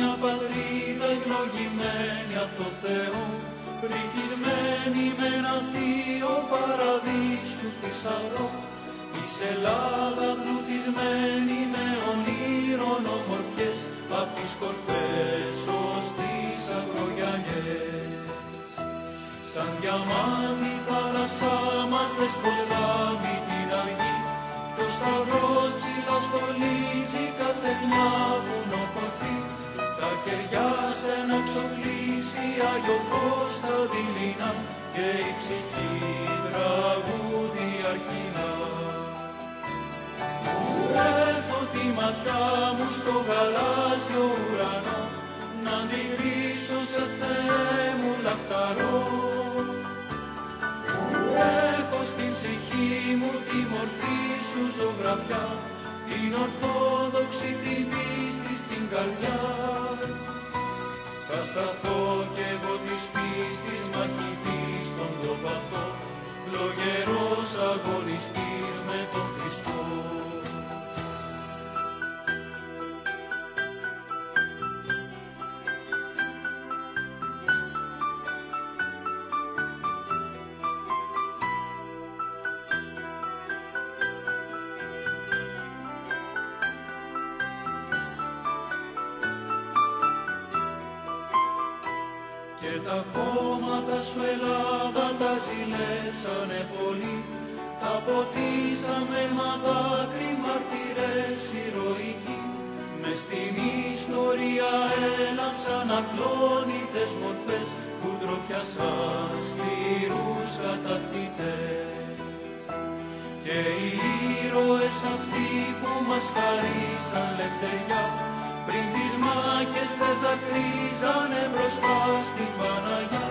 Ατενίζω μια πατρίδα ευλογημένη από το Θεό πρικισμένη με ένα θείο παραδείσου θησαυρό Εις Ελλάδα πλουτισμένη με ονείρων ομορφιές απ' τις κορφές ως τις αγρογιανιές Σαν διαμάντη θάλασσά μας δεσποζλάμει την αργή το σταυρός ψηλά στολίζει κάθε μια βουνοκορφή τα κεριά σε να ξοπλήσει Άγιο φως τα δειλινά και η ψυχή τραγούδι αρχινά. Στρέφω τη ματιά μου στο γαλάζιο ουρανό να αντιγρίσω σε Θεέ μου λαχταρό. Έχω στην ψυχή μου τη μορφή σου ζωγραφιά την ορθόδοξη την πίστη στην καρδιά. Θα σταθώ κι εγώ της πίστης μαχητής στον τόπο αυτό, φλογερός αγωνιστής με τον Χριστό. Τα κόμματα σου Ελλάδα τα ζηλέψανε πολύ. Τα ποτίσαμε μα δάκρυ μαρτυρές ηρωικοί. Μες στην ιστορία έλαψαν ακλόνητες μορφές Που ντροπιασαν σκληρούς κατακτητές. Και οι ήρωες αυτοί που μας χαρίσαν λευτεριά πριν τις μάχες τες δακρύζανε μπροστά στην Παναγιά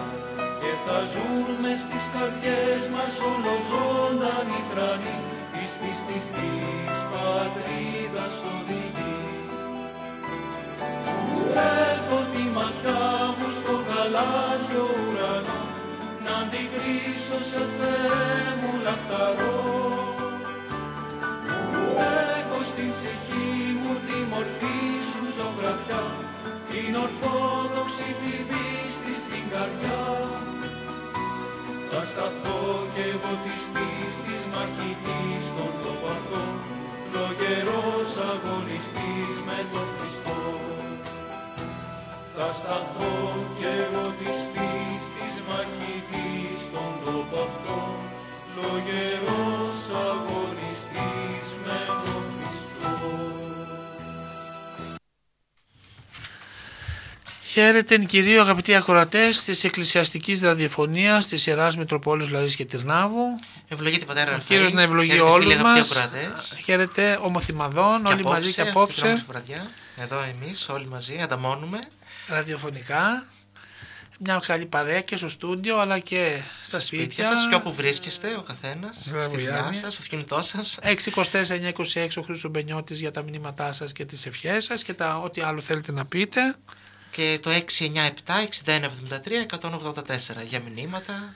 και θα ζουν μες στις καρδιές μας όλο ζωντανή τρανή της πίστης της πατρίδας οδηγεί. Στρέφω τη ματιά μου στο γαλάζιο ουρανό να αντικρίσω σε Θεέ μου λαχταρό Έχω στην ψυχή ζωγραφιά την ορθόδοξη την πίστη στην καρδιά. Θα σταθώ κι εγώ της πίστης μαχητής στον τόπο αυτό φλογερός αγωνιστής με τον Χριστό. Θα σταθώ κι εγώ της πίστης μαχητής στον τόπο αυτό φλογερός αγωνιστής Χαίρετε κυρίω αγαπητοί ακροατές της Εκκλησιαστικής Ραδιοφωνίας της Ιεράς Μητροπόλης Λαρής και Τυρνάβου. Ευλογείτε πατέρα Ο Ραφαήλ. Κύριος να ευλογεί Χαίρετε, όλους φίλοι, αγαπητοί μας. ακροατές. Χαίρετε ομοθυμαδών, όλοι μαζί και αυτή την απόψε, όμορφη βραδιά, εδώ εμείς όλοι μαζί ανταμώνουμε ραδιοφωνικά. Μια καλή παρέα και στο στούντιο αλλά και στα στα σπίτια. σπίτια σας και όπου βρίσκεστε ο καθένας, Μπράβο, στη δουλειά Γιάννη. σας, στο κινητό σας. 624-926 ο Χρήστος Μπενιώτης για τα μηνύματά σας και τις ευχές σας και τα ό,τι άλλο θέλετε να πείτε. Και το 697-6173-184 για μηνύματα,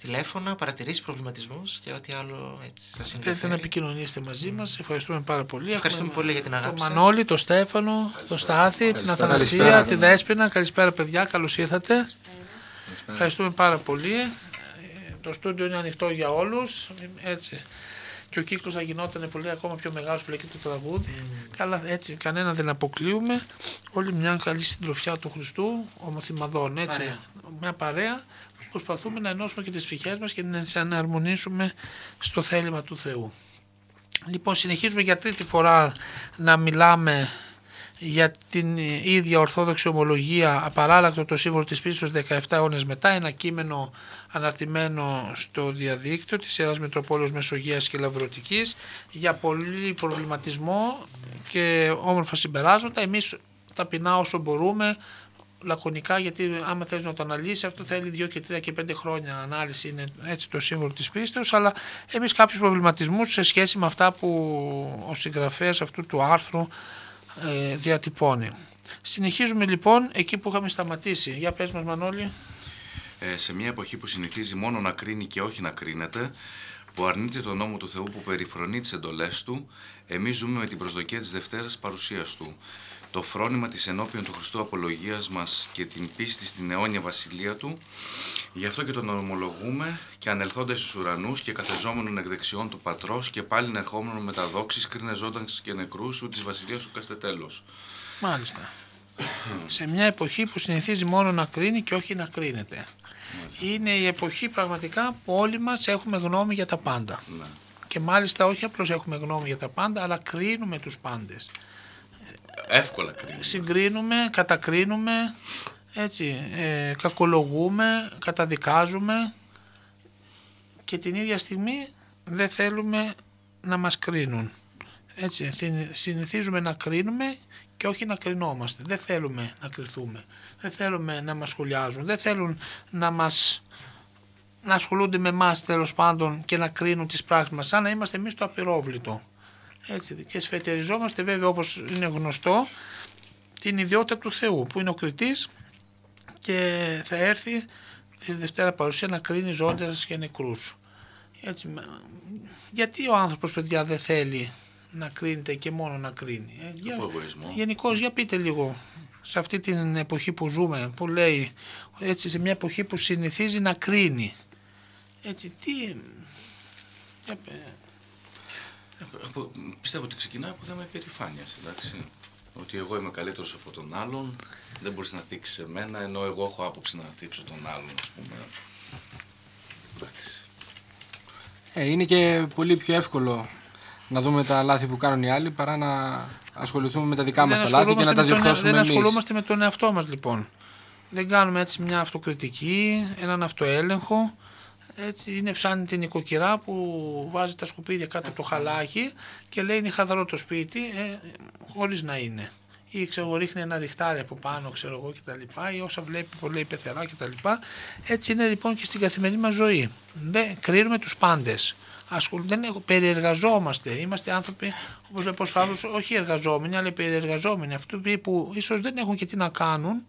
τηλέφωνα, παρατηρήσεις, προβληματισμούς και ό,τι άλλο έτσι σας Θέλετε να ενδιαφέρει. επικοινωνήσετε μαζί μας. Ευχαριστούμε πάρα πολύ. Ευχαριστούμε Έχουμε πολύ για την αγάπη τον σας. Μανώλη, τον Στέφανο, τον Στάθη, την Αθανασία, τη Δέσποινα. Καλησπέρα παιδιά, καλώς ήρθατε. Ευχαριστούμε πάρα πολύ. Ε, Το στούντιο είναι ανοιχτό για όλους. Έτσι. Και ο κύκλος θα γινόταν πολύ ακόμα πιο μεγάλος που λέγεται το τραγούδι. Καλά, έτσι, κανένα δεν αποκλείουμε. Όλη μια καλή συντροφιά του Χριστού, ομοθυμαδών, έτσι. Παρέα. Μια παρέα. Προσπαθούμε να ενώσουμε και τις ψυχές μας και να τις αναρμονίσουμε στο θέλημα του Θεού. Λοιπόν, συνεχίζουμε για τρίτη φορά να μιλάμε για την ίδια Ορθόδοξη Ομολογία απαράλλακτο το σύμβολο της πίστης 17 αιώνες μετά, ένα κείμενο αναρτημένο στο διαδίκτυο της Ιεράς Μητροπόλεως Μεσογείας και Λαυρωτικής για πολύ προβληματισμό και όμορφα συμπεράσματα. Εμείς ταπεινά όσο μπορούμε λακωνικά γιατί άμα θες να το αναλύσεις αυτό θέλει 2 και 3 και 5 χρόνια ανάλυση είναι έτσι το σύμβολο της πίστεως αλλά εμείς κάποιους προβληματισμούς σε σχέση με αυτά που ο συγγραφέας αυτού του άρθρου ε, διατυπώνει. Συνεχίζουμε λοιπόν εκεί που είχαμε σταματήσει. Για πες μας Μανώλη. Ε, σε μια εποχή που συνηθίζει μόνο να κρίνει και όχι να κρίνεται, που αρνείται τον νόμο του Θεού που περιφρονεί τις εντολές του, εμείς ζούμε με την προσδοκία της Δευτέρας παρουσίας του. το φρόνημα της ενώπιον του Χριστού απολογίας μας και την πίστη στην αιώνια βασιλεία του, γι' αυτό και τον ομολογούμε και ανελθόντας στους ουρανούς και καθεζόμενον εκ δεξιών του Πατρός και πάλι ερχόμενον με τα δόξης κρίνε ζώντας και νεκρούς σου της βασιλείας σου καστε τέλος. Μάλιστα. σε μια εποχή που συνηθίζει μόνο να κρίνει και όχι να κρίνεται. Είναι η εποχή πραγματικά που όλοι μας έχουμε γνώμη για τα πάντα. Ναι. Και μάλιστα όχι απλώς έχουμε γνώμη για τα πάντα, αλλά κρίνουμε τους πάντες. Εύκολα κρίνει. Συγκρίνουμε, κατακρίνουμε, έτσι, ε, κακολογούμε, καταδικάζουμε και την ίδια στιγμή δεν θέλουμε να μας κρίνουν. Έτσι, συν- συνηθίζουμε να κρίνουμε και όχι να κρινόμαστε. Δεν θέλουμε να κρυθούμε. Δεν θέλουμε να μας σχολιάζουν. Δεν θέλουν να μας να ασχολούνται με εμάς τέλος πάντων και να κρίνουν τις πράξεις μας σαν να είμαστε εμείς το απειρόβλητο. Έτσι, και σφετεριζόμαστε βέβαια όπως είναι γνωστό την ιδιότητα του Θεού που είναι ο κριτής και θα έρθει τη Δευτέρα Παρουσία να κρίνει ζώντας και νεκρούς. Έτσι, με- γιατί ο άνθρωπος παιδιά δεν θέλει να κρίνεται και μόνο να κρίνει. Ε, για, Από εγωισμό. Γενικώς για πείτε λίγο σε αυτή την εποχή που ζούμε που λέει έτσι σε μια εποχή που συνηθίζει να κρίνει. Έτσι τι... για πε- Από- Πιστεύω ότι ξεκινάει από θέμα υπερηφάνειας, εντάξει. Ότι εγώ είμαι καλύτερος από τον άλλον, δεν μπορείς να θίξεις εμένα, ενώ εγώ έχω άποψη να θίξω τον άλλον, ας πούμε. Εντάξει. Ε, είναι και πολύ πιο εύκολο να δούμε τα λάθη που κάνουν οι άλλοι παρά να ασχοληθούμε με τα δικά μας Δεν τα λάθη και να τα ασχολούμαστε με τον- διορθώσουμε Δεν εμείς. ασχολούμαστε με τον εαυτό μας λοιπόν. Δεν κάνουμε έτσι μια αυτοκριτική, έναν αυτοέλεγχο. Έτσι είναι ψάνει την οικοκυρά που βάζει τα σκουπίδια κάτω από το χαλάκι και λέει είναι χαδρό το σπίτι ε, χωρίς να είναι. Ή ξέρω, ρίχνει ένα ριχτάρι από πάνω, ξέρω εγώ κτλ. Ή όσα βλέπει πολύ πεθερά κτλ. Έτσι είναι λοιπόν και στην καθημερινή μας ζωή. Δεν κρίνουμε τους πάντες. Ασχολ... Δεν έχω... Περιεργαζόμαστε. Είμαστε άνθρωποι, όπως λέει ο Παύλος, όχι εργαζόμενοι, αλλά περιεργαζόμενοι. Αυτοί που ίσως δεν έχουν και τι να κάνουν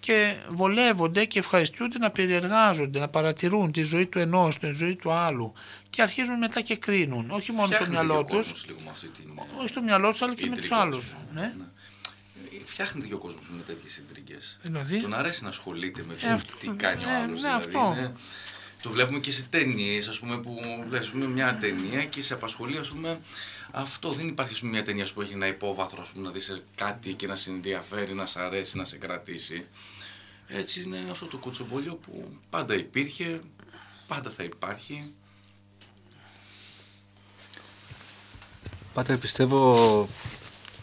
και βολεύονται και ευχαριστούνται να περιεργάζονται, να παρατηρούν τη ζωή του ενός, τη ζωή του άλλου και αρχίζουν μετά και κρίνουν. Όχι μόνο στο Φτιάχνεται μυαλό και ο τους, κόσμος λίγο με αυτή την. όχι στο μυαλό τους, αλλά και με τους Ιντριγά, άλλους. ας πούμε. Ναι. Φτιάχνεται και ο κόσμος με τέτοιες συντριγέ. Δηλαδή; Τον αρέσει να ασχολείται με το Ε, αυτό- τι κάνει ο ε, άλλος. ναι, δηλαδή, αυτό. είναι- Το βλέπουμε και σε ταινίες, ας πούμε, που λες, ας πούμε, μια ταινία και σε απασχολεί, ας πούμε, αυτό. Δεν υπάρχει ας πούμε, μια ταινία που έχει ένα υπόβαθρο, ας πούμε, να δεις κάτι και να σε ενδιαφέρει, να σε αρέσει, να σε κρατήσει. Έτσι είναι αυτό το κοτσομπολιό που πάντα υπήρχε, πάντα θα υπάρχει. Πάτερ, πιστεύω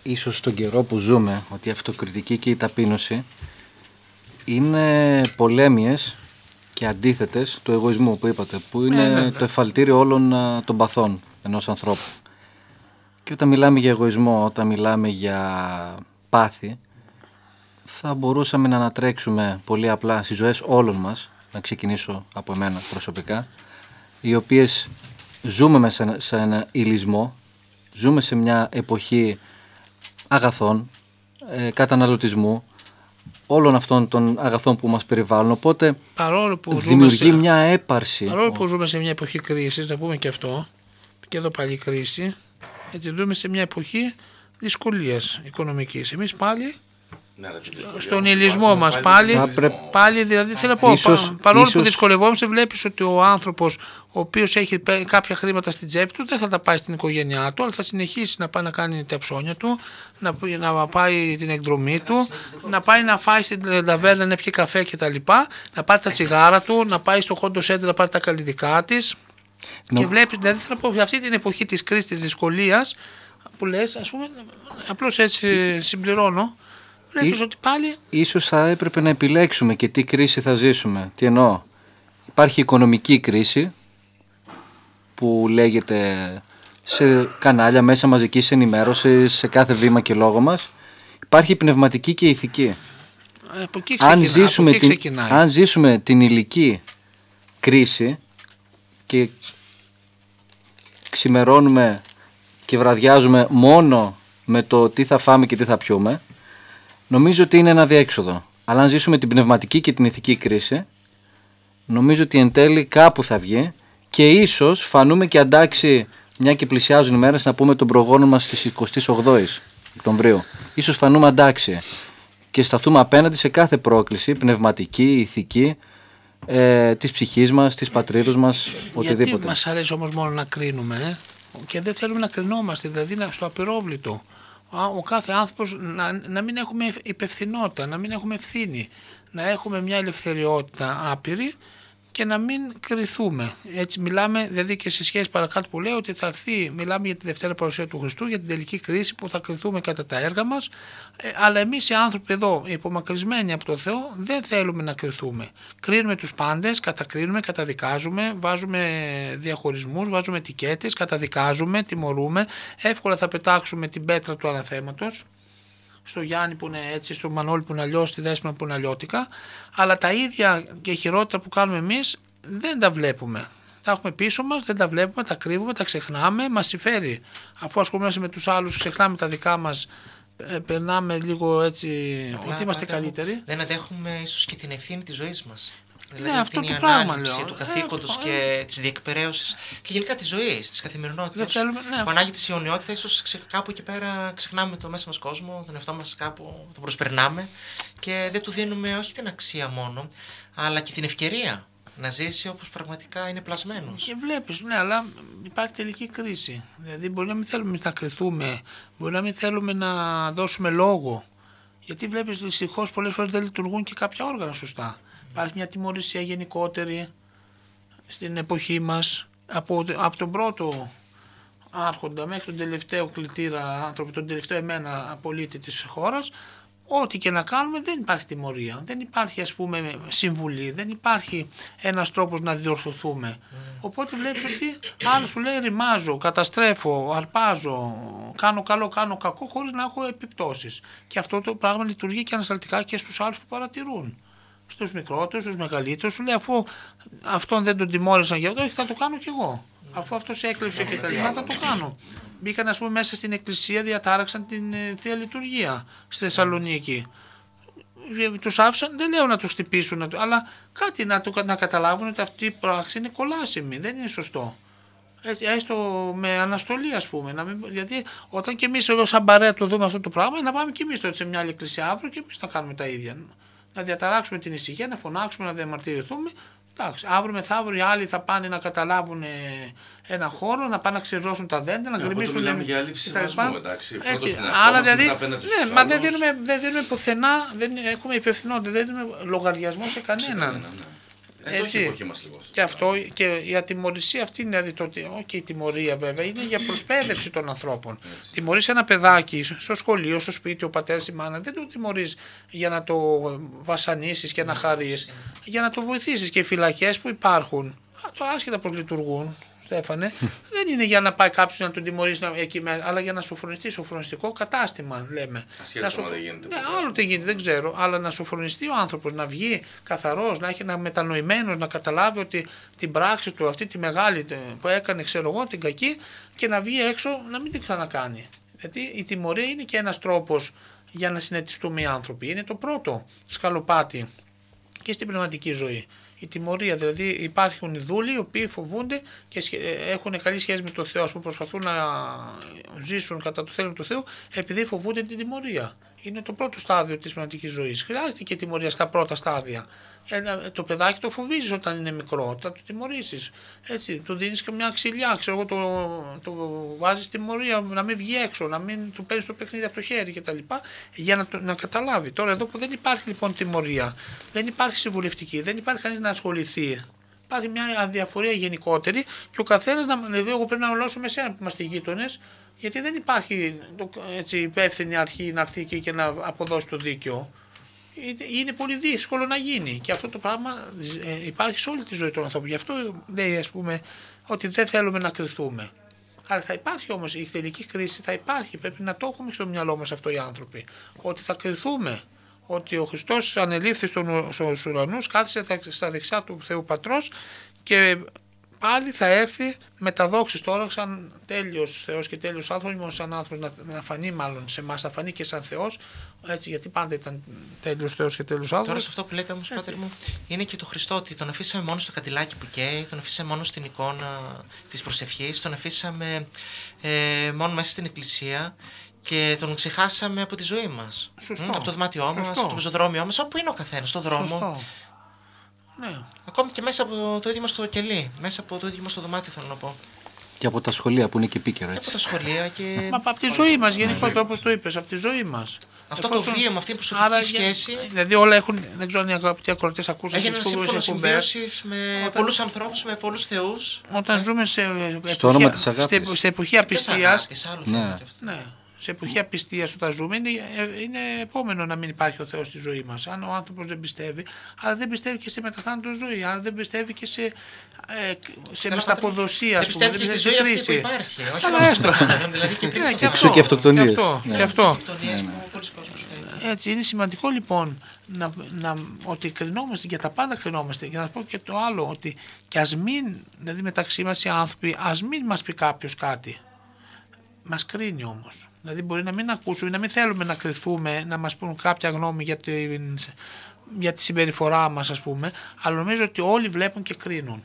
ίσως στον καιρό που ζούμε ότι η αυτοκριτική και η ταπείνωση είναι πολέμιες και αντίθετες του εγωισμού που είπατε, που είναι βέβαια. το εφαλτήριο όλων α, των παθών ενός ανθρώπου. Και όταν μιλάμε για εγωισμό, όταν μιλάμε για πάθη, θα μπορούσαμε να ανατρέξουμε πολύ απλά στις ζωές όλων μας, να ξεκινήσω από εμένα προσωπικά, οι οποίες ζούμε μέσα σε ένα ηλισμό, ζούμε σε μια εποχή αγαθών, ε, καταναλωτισμού, όλων αυτών των αγαθών που μας περιβάλλουν, οπότε Παρόλο που, ζούμε δημιουργεί σε, μια έπαρση. παρόλο που ζούμε σε μια εποχή κρίσης, να πούμε και αυτό, και εδώ πάλι κρίση, έτσι ζούμε σε μια εποχή δυσκολίας οικονομικής. Εμείς πάλι στον μας ηλισμό βάζουμε μας στον πάλι, Θα ηλισμό. πρέπει- πάλι δηλαδή θέλω να πω, Ίσως- πα- παρόλο που ίσως- δυσκολευόμαστε βλέπεις ότι ο άνθρωπος ο οποίος έχει πέ- κάποια χρήματα στην τσέπη του δεν θα τα πάει στην οικογένειά του αλλά θα συνεχίσει να πάει να κάνει τα ψώνια του να, π- να πάει την εκδρομή του να πάει να φάει στην ταβέρνα να πιει καφέ κτλ να πάρει τα τσιγάρα του να πάει στο κόντο σέντερ να πάρει τα καλλιτικά της Νο- και βλέπεις δηλαδή θέλω να πω αυτή την εποχή της κρίσης της δυσκολίας που λες ας πούμε απλώς έτσι συμπληρώνω βλέπεις Ή- ότι πάλι Ίσως θα έπρεπε να επιλέξουμε και τι κρίση θα ζήσουμε. Τι εννοώ; Υπάρχει οικονομική κρίση που λέγεται σε κανάλια, μέσα μαζικής ενημέρωσης, σε κάθε βήμα και λόγο μας. Υπάρχει η πνευματική και η ηθική. Ε, Από εκεί αν, ξεκινά, ζήσουμε από εκεί την, ξεκινάει. αν ζήσουμε την ηλική κρίση και ξημερώνουμε και βραδιάζουμε μόνο με το τι θα φάμε και τι θα πιούμε, νομίζω ότι είναι ένα διέξοδο. Αλλά αν ζήσουμε την πνευματική και την ηθική κρίση, νομίζω ότι εν τέλει κάπου θα βγει και ίσως φανούμε και αντάξει μια και πλησιάζουν οι μέρες να πούμε τον προγόνο μας στις 28ης. Οκτωβρίου, ίσως φανούμε αντάξια και σταθούμε απέναντι σε κάθε πρόκληση πνευματική, ηθική, ε, της ψυχής μας, της πατρίδος μας, οτιδήποτε. Γιατί μας αρέσει όμως μόνο να κρίνουμε ε; και δεν θέλουμε να κρινόμαστε, δηλαδή να- στο απειρόβλητο. Α, Ο κάθε άνθρωπος να, να μην έχουμε υπευθυνότητα, να μην έχουμε ευθύνη, να έχουμε μια ελευθεριότητα άπειρη και να μην κρυθούμε. Έτσι μιλάμε, δηλαδή και σε σχέση παρακάτω που λέω ότι θα έρθει, μιλάμε για τη Δευτέρα Παρουσία του Χριστού, για την τελική κρίση που θα κρυθούμε κατά τα έργα μας, ε, αλλά εμείς οι άνθρωποι εδώ, υπομακρυσμένοι από το Θεό, δεν θέλουμε να κρυθούμε. Κρίνουμε τους πάντες, κατακρίνουμε, καταδικάζουμε, βάζουμε διαχωρισμούς, βάζουμε ετικέτες, καταδικάζουμε, τιμωρούμε, εύκολα θα πετάξουμε την πέτρα του αναθέματος, στο Γιάννη που είναι έτσι, στο Μανώλη που είναι αλλιώς, στη Δέσποινα που είναι αλλιώτικα, αλλά τα ίδια και χειρότερα που κάνουμε εμείς δεν τα βλέπουμε. Τα έχουμε πίσω μας, δεν τα βλέπουμε, τα κρύβουμε, τα ξεχνάμε, μας συμφέρει. Αφού ασχολούμαστε με τους άλλους, ξεχνάμε τα δικά μας, ε, περνάμε λίγο έτσι, Απλά, ότι είμαστε Πάτερ μου, καλύτεροι. Δεν αντέχουμε ίσως και την ευθύνη της ζωής μας. Δηλαδή Ναι, αυτό την το πράγμα ανάληψη λέω. του Ε, καθήκοντος αυτό, και της διεκπαιρέωσης και γενικά της ζωής, της καθημερινότητας. Δεν θέλουμε- ναι. Που ανάγει τη αιωνιότητα, ίσως κάπου εκεί πέρα ξεχνάμε το μέσα μας κόσμο, τον εαυτό μας κάπου το προσπερνάμε και δεν του δίνουμε όχι την αξία μόνο, αλλά και την ευκαιρία να ζήσει όπως πραγματικά είναι πλασμένος. Και βλέπεις, ναι, αλλά υπάρχει τελική κρίση. Δηλαδή μπορεί να μην θέλουμε να κρυθούμε, μπορεί να μην θέλουμε να δώσουμε λόγο. Γιατί βλέπεις δυστυχώς πολλές φορές δεν λειτουργούν και κάποια όργανα σωστά. Υπάρχει μια τιμωρησία γενικότερη στην εποχή μας από, από τον πρώτο άρχοντα μέχρι τον τελευταίο κλητήρα άνθρωπο, τον τελευταίο εμένα πολίτη της χώρας, ό,τι και να κάνουμε δεν υπάρχει τιμωρία, δεν υπάρχει ας πούμε συμβουλή, δεν υπάρχει ένας τρόπος να διορθωθούμε. Οπότε βλέπεις ότι άλλο σου λέει ρημάζω, καταστρέφω, αρπάζω, κάνω καλό, κάνω κακό χωρίς να έχω επιπτώσεις. Και αυτό το πράγμα λειτουργεί και ανασταλτικά και στους άλλους που παρατηρούν. Στους μικρότερους, στους μεγαλύτερους, σου λέει αφού αυτόν δεν τον τιμώρησαν για αυτό, όχι θα το κάνω κι εγώ. Αφού αυτός έκλεψε και τα λοιπά, θα το κάνω. Μπήκαν, ας πούμε, μέσα στην εκκλησία, διατάραξαν την ε, θεία λειτουργία στη Θεσσαλονίκη. Τους άφησαν, δεν λέω να τους χτυπήσουν, να το- αλλά κάτι να, το, να καταλάβουν ότι αυτή η πράξη είναι κολάσιμη, δεν είναι σωστό. Έτσι, έστω με αναστολή, ας πούμε. Να μην, γιατί όταν και εμείς εδώ, σαν παρέα, το δούμε αυτό το πράγμα, να πάμε και εμείς τότε σε μια άλλη εκκλησία αύριο και εμείς να κάνουμε τα ίδια. Να διαταράξουμε την ησυχία, να φωνάξουμε, να διαμαρτυρηθούμε. Εντάξει, αύριο μεθαύριο οι άλλοι θα πάνε να καταλάβουν ε, ένα χώρο, να πάνε να ξεζώσουν τα δέντρα, να Ναι, οπότε γκρεμίσουν. μιλάμε για έλλειψη κτλ. σεβασμού, εντάξει. Πρώτα Έτσι, στον εαυτό άρα μας, δηλαδή. μετά απέναντι στους Ναι, μα δεν άλλους. δίνουμε, δεν δίνουμε πουθενά, δεν έχουμε υπευθυνότητα, δεν δίνουμε λογαριασμό σε κανέναν. Ναι, ναι. Ε, το έχει η εποχή μας λίγο. Και αυτό και η ατιμωρησία αυτή είναι δηλαδή το ότι, όχι η τιμωρία βέβαια, είναι για προσπαίδευση των ανθρώπων. Τιμωρείς ένα παιδάκι στο σχολείο, στο σπίτι, ο πατέρας, η μάνα, δεν το τιμωρείς για να το βασανίσεις και να χαρείς, για να το βοηθήσεις. Και οι φυλακές που υπάρχουν, α, τώρα άσχετα πώς λειτουργούν, Στέφανε, δεν είναι για να πάει κάποιος να τον τιμωρήσει να- εκεί μέσα, αλλά για να σοφρονιστεί σοφρονιστικό κατάστημα, λέμε. Ασχέτως Να αν σοφ- δεν γίνεται Ναι, ποτέ, άλλο τι γίνεται, δεν ξέρω. Αλλά να σοφρονιστεί ο άνθρωπος, να βγει καθαρός, να έχει ένα μετανοημένος, να καταλάβει ότι την πράξη του, αυτή τη μεγάλη τε- που έκανε, ξέρω εγώ, την κακή, και να βγει έξω να μην την ξανακάνει. Γιατί η τιμωρία είναι και ένας τρόπος για να συνετιστούμε οι άνθρωποι. Είναι το πρώτο σκαλοπάτι και στην πνευματική ζωή. Η τιμωρία, δηλαδή υπάρχουν οι δούλοι οι οποίοι φοβούνται και σχε- ε, έχουν καλή σχέση με τον Θεό, που προσπαθούν να ζήσουν κατά το θέλημα του Θεού επειδή φοβούνται την τιμωρία. Είναι το πρώτο στάδιο της πνευματικής ζωής. Χρειάζεται και τιμωρία στα πρώτα στάδια. Ένα, το παιδάκι το φοβίζεις όταν είναι μικρό, θα το τιμωρήσεις. Έτσι, του δίνεις και μια ξυλιά, ξέρω εγώ, το, το βάζεις τιμωρία να μην βγει έξω, να μην του παίρνεις το παιχνίδι από το χέρι κτλ. Για να, το, να καταλάβει. Τώρα εδώ που δεν υπάρχει λοιπόν τιμωρία, δεν υπάρχει συμβουλευτική, δεν υπάρχει κανείς να ασχοληθεί. Υπάρχει μια αδιαφορία γενικότερη και ο καθένας να. Δηλαδή, εγώ πρέπει να ολώσω με σένα που είμαστε γείτονες, γιατί δεν υπάρχει το, έτσι, υπεύθυνη αρχή να έρθει εκεί και να αποδώσει το δίκαιο. Είναι- Είναι πολύ δύσκολο να γίνει και αυτό το πράγμα ε, υπάρχει σε όλη τη ζωή των ανθρώπων. Γι' αυτό λέει ας πούμε ότι δεν θέλουμε να κρυθούμε. Αλλά θα υπάρχει όμως η τελική κρίση, θα υπάρχει. Πρέπει να το έχουμε στο μυαλό μας αυτό οι άνθρωποι. Ότι θα κρυθούμε. Ότι ο Χριστός ανελήφθη στον, στους ουρανούς, κάθισε θα- στα δεξιά του Θεού Πατρός και πάλι θα έρθει με τα δόξης τώρα σαν τέλειος Θεός και τέλειος άνθρωπος, όχι μόνο σαν άνθρωπος να, να φανεί μάλλον σε εμάς, θα φανεί και σαν Θεός, έτσι, γιατί πάντα ήταν τέλειος Θεός και τέλειος Τώρα άνθρωπος. σε αυτό που λέτε όμως, Πάτερ μου, είναι και το Χριστό ότι τον αφήσαμε μόνο στο καντιλάκι που καίει, τον αφήσαμε μόνο στην εικόνα της προσευχής, τον αφήσαμε ε, μόνο μέσα στην εκκλησία και τον ξεχάσαμε από τη ζωή μας. Σωστό. Από το δωμάτιό μας, Σωστό. από το πεζοδρόμιο μας, όπου είναι ο καθένας, στο δρόμο. Σωστό. Ναι. Ακόμη και μέσα από το ίδιο μας το κελί. Μέσα από το ίδιο μας το δωμάτιο, θέλω να πω. Και από τα σχολεία που είναι και επίκαιρο Και από έτσι. τα σχολεία και. Μα από τη ζωή μας, γενικώ όπως το είπες, από τη ζωή μας. Αυτό το βίωμα, αυτή η προσωπική σχέση. Δηλαδή όλα έχουν, δεν ξέρω αν οι αγαπητοί ακροτέ ακούσαν Έγινε τις ένα σύμφωνο εκπομπές. συμβίωσης με Όταν- πολλούς ανθρώπους, με πολλούς θεούς. Όταν ζούμε σε εποχή, Στο όνομα της αγάπης. στη- σε εποχή απιστίας, άλλο Ναι. Θέμα κι αυτό. ναι, σε εποχή απιστία όταν ζούμε, είναι, ε, είναι επόμενο να μην υπάρχει ο Θεός στη ζωή μας. Αν ο άνθρωπος δεν πιστεύει, αλλά δεν πιστεύει και σε μεταθάνατο ζωή, αν δεν πιστεύει και σε, ε, σε Καλά, μεσταποδοσία, Δεν ας πούμε, πιστεύεις και δεν στη ζωή αυτή που κρίση. υπάρχει. Όχι Καλά, μόνο έστω. στην Ελλάδα, δηλαδή και πριν Ναι, το και Θεό. αυτό, και αυτοκτονίες. και αυτό, Ναι. και αυτό. Αυτοκτονίες που πολλοί κόσμος φεύγει. Έτσι, είναι σημαντικό λοιπόν να, να, ότι κρινόμαστε για τα πάντα κρινόμαστε. Και να πω και το άλλο, ότι και ας μην, δηλαδή μεταξύ μας οι άνθρωποι, ας μην μας πει κάποιος κάτι. Μας κρίνει όμως. Δηλαδή μπορεί να μην ακούσουμε, να μην θέλουμε να κρυθούμε, να μας πούν κάποια γνώμη για, την, για τη συμπεριφορά μας ας πούμε, αλλά νομίζω ότι όλοι βλέπουν και κρίνουν.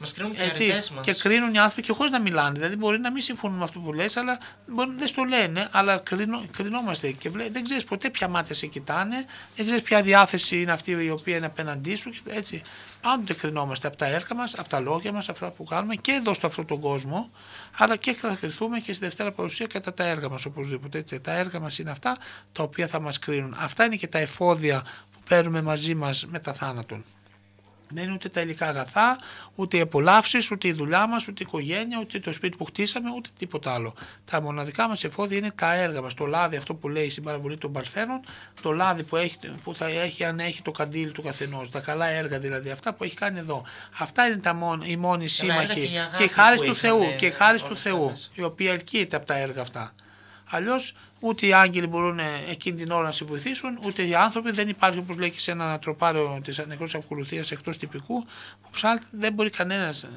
Μας κρίνουν και οι Έτσι, αρετές μας. και κρίνουν οι άνθρωποι και χωρίς να μιλάνε. Δηλαδή, μπορεί να μην συμφωνούν με αυτό που λες, αλλά μπορεί, δεν στο λένε, αλλά κρίνω, κρινόμαστε. Και βλέ, δεν ξέρεις ποτέ ποια μάτια σε κοιτάνε, δεν ξέρεις ποια διάθεση είναι αυτή η οποία είναι απέναντί σου. και Έτσι. Πάντοτε κρινόμαστε από τα έργα μας, από τα λόγια μας, από αυτά που κάνουμε και εδώ στο αυτόν τον κόσμο, αλλά και θα κρυθούμε και στη Δευτέρα Παρουσία κατά τα έργα μας οπωσδήποτε. Έτσι. Τα έργα μας είναι αυτά τα οποία θα μας κρίνουν. Αυτά είναι και τα εφόδια που παίρνουμε μαζί μας μετά θάνατον. Δεν είναι ούτε τα υλικά αγαθά, ούτε οι απολαύσεις, ούτε η δουλειά μας, ούτε η οικογένεια, ούτε το σπίτι που χτίσαμε, ούτε τίποτα άλλο. Τα μοναδικά μας εφόδια είναι τα έργα μας. Το λάδι, αυτό που λέει στην παραβολή των Παρθένων, το λάδι που, έχει, που θα έχει αν έχει το καντήλι του καθενός. Τα καλά έργα δηλαδή, αυτά που έχει κάνει εδώ. Αυτά είναι τα μόν, οι μόνοι Καλά έργα σύμμαχοι. και η αγάπη Και η χάρη που του είχατε Θεού. Και η χάρη όλα του αυτά Θεού, μέσα. η οποία ελκύεται από τα έργα αυτά. Αλλιώς ούτε οι άγγελοι μπορούν ε, εκείνη την ώρα να σε βοηθήσουν, ούτε οι άνθρωποι. Δεν υπάρχει, όπως λέει και σε ένα τροπάριο της νεκρός ακολουθίας εκτός τυπικού, που ψάλτη δεν μπορεί κανένας.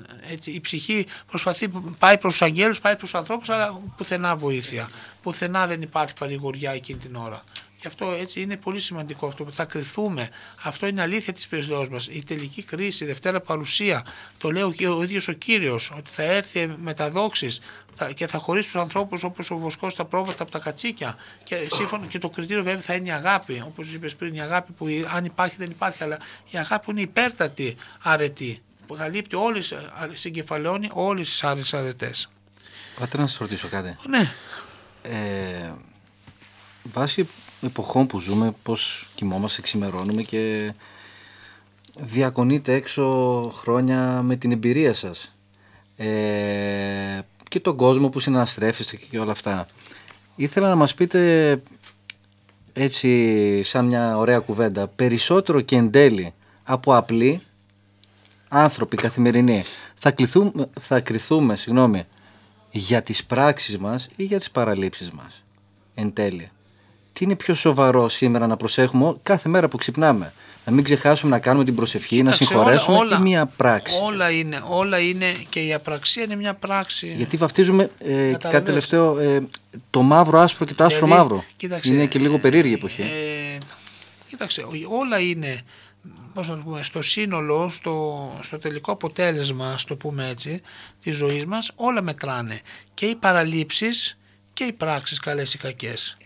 Η ψυχή προσπαθεί, πάει προς τους αγγέλους, πάει προς τους ανθρώπους, αλλά πουθενά βοήθεια. Πουθενά δεν υπάρχει παρηγοριά εκείνη την ώρα. Γι' αυτό έτσι είναι πολύ σημαντικό αυτό που θα κρυθούμε. Αυτό είναι αλήθεια της περιστάσεω μας. Η τελική κρίση, η Δευτέρα Παρουσία, το λέω και ο ίδιος ο κύριος, ότι θα έρθει με τα δόξη και θα χωρίσει τους ανθρώπους όπως ο βοσκός στα πρόβατα από τα κατσίκια. Και, σύμφωνα, και το κριτήριο βέβαια θα είναι η αγάπη. Όπως είπες πριν, η αγάπη που αν υπάρχει δεν υπάρχει, αλλά η αγάπη που είναι υπέρτατη αρετή. Που καλύπτει όλες, συγκεφαλαιώνει όλες τις άλλε αρετές. Πάτε να σας ρωτήσω κάτι. Ναι. Ε, βάσει εποχών που ζούμε, πώς κοιμόμαστε, ξημερώνουμε και διακονείτε έξω χρόνια με την εμπειρία σας ε, και τον κόσμο που συναστρέφεστε και όλα αυτά. Ήθελα να μας πείτε έτσι σαν μια ωραία κουβέντα περισσότερο και εν τέλει από απλοί άνθρωποι καθημερινοί θα, κληθούμε, θα κριθούμε συγγνώμη, για τις πράξεις μας ή για τις παραλήψεις μας εν τέλει; Τι είναι πιο σοβαρό σήμερα να προσέχουμε κάθε μέρα που ξυπνάμε; Να μην ξεχάσουμε να κάνουμε την προσευχή, να Κοίταξε, συγχωρέσουμε όλα- ή μια πράξη. Όλα είναι, όλα είναι και η απραξία είναι μια πράξη. Γιατί βαφτίζουμε ε, και κάτι Καταλαβαίνεις. τελευταίο ε, το μαύρο άσπρο και το άσπρο Δηλαδή, μαύρο. κοίταξε, είναι και λίγο περίεργη η εποχή. Ε, κοίταξε, όλα είναι πώς να το πούμε, στο σύνολο, στο, στο τελικό αποτέλεσμα, ας το πούμε έτσι, της ζωής μας, όλα μετράνε. Και οι παραλήψεις και οι πράξεις καλές ή κακές.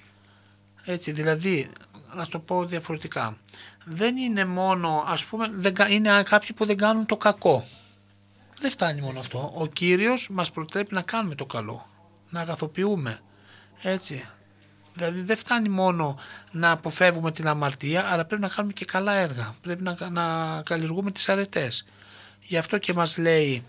Έτσι, δηλαδή, να το πω διαφορετικά. Δεν είναι μόνο, ας πούμε, δεν, κα- είναι κάποιοι που δεν κάνουν το κακό. Δεν φτάνει μόνο αυτό. Ο Κύριος μας προτρέπει να κάνουμε το καλό. Να αγαθοποιούμε. Έτσι. Δηλαδή δεν φτάνει μόνο να αποφεύγουμε την αμαρτία, αλλά πρέπει να κάνουμε και καλά έργα. Πρέπει να, να καλλιεργούμε τις αρετές. Γι' αυτό και μας λέει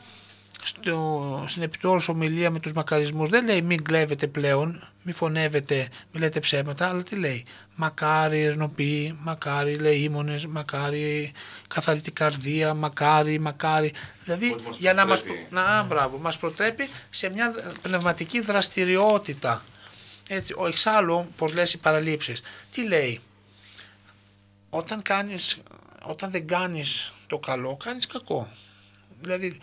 στο, στην επιτόρους ομιλία με τους μακαρισμούς, δεν λέει μην κλέβετε πλέον, μην φωνεύετε, μην λέτε ψέματα, αλλά τι λέει. Μακάρι ερνοποιοί, μακάρι λεήμονες, μακάρι καθαρή την καρδία, μακάρι, μακάρι. Δηλαδή Ότι μας για να μας, προτρέπει. να, μπράβο, μας προτρέπει σε μια πνευματική δραστηριότητα. Έτσι, ο εξάλλου, πως λες οι παραλήψεις, τι λέει, όταν, κάνεις, όταν δεν κάνεις το καλό, κάνεις κακό. Δηλαδή,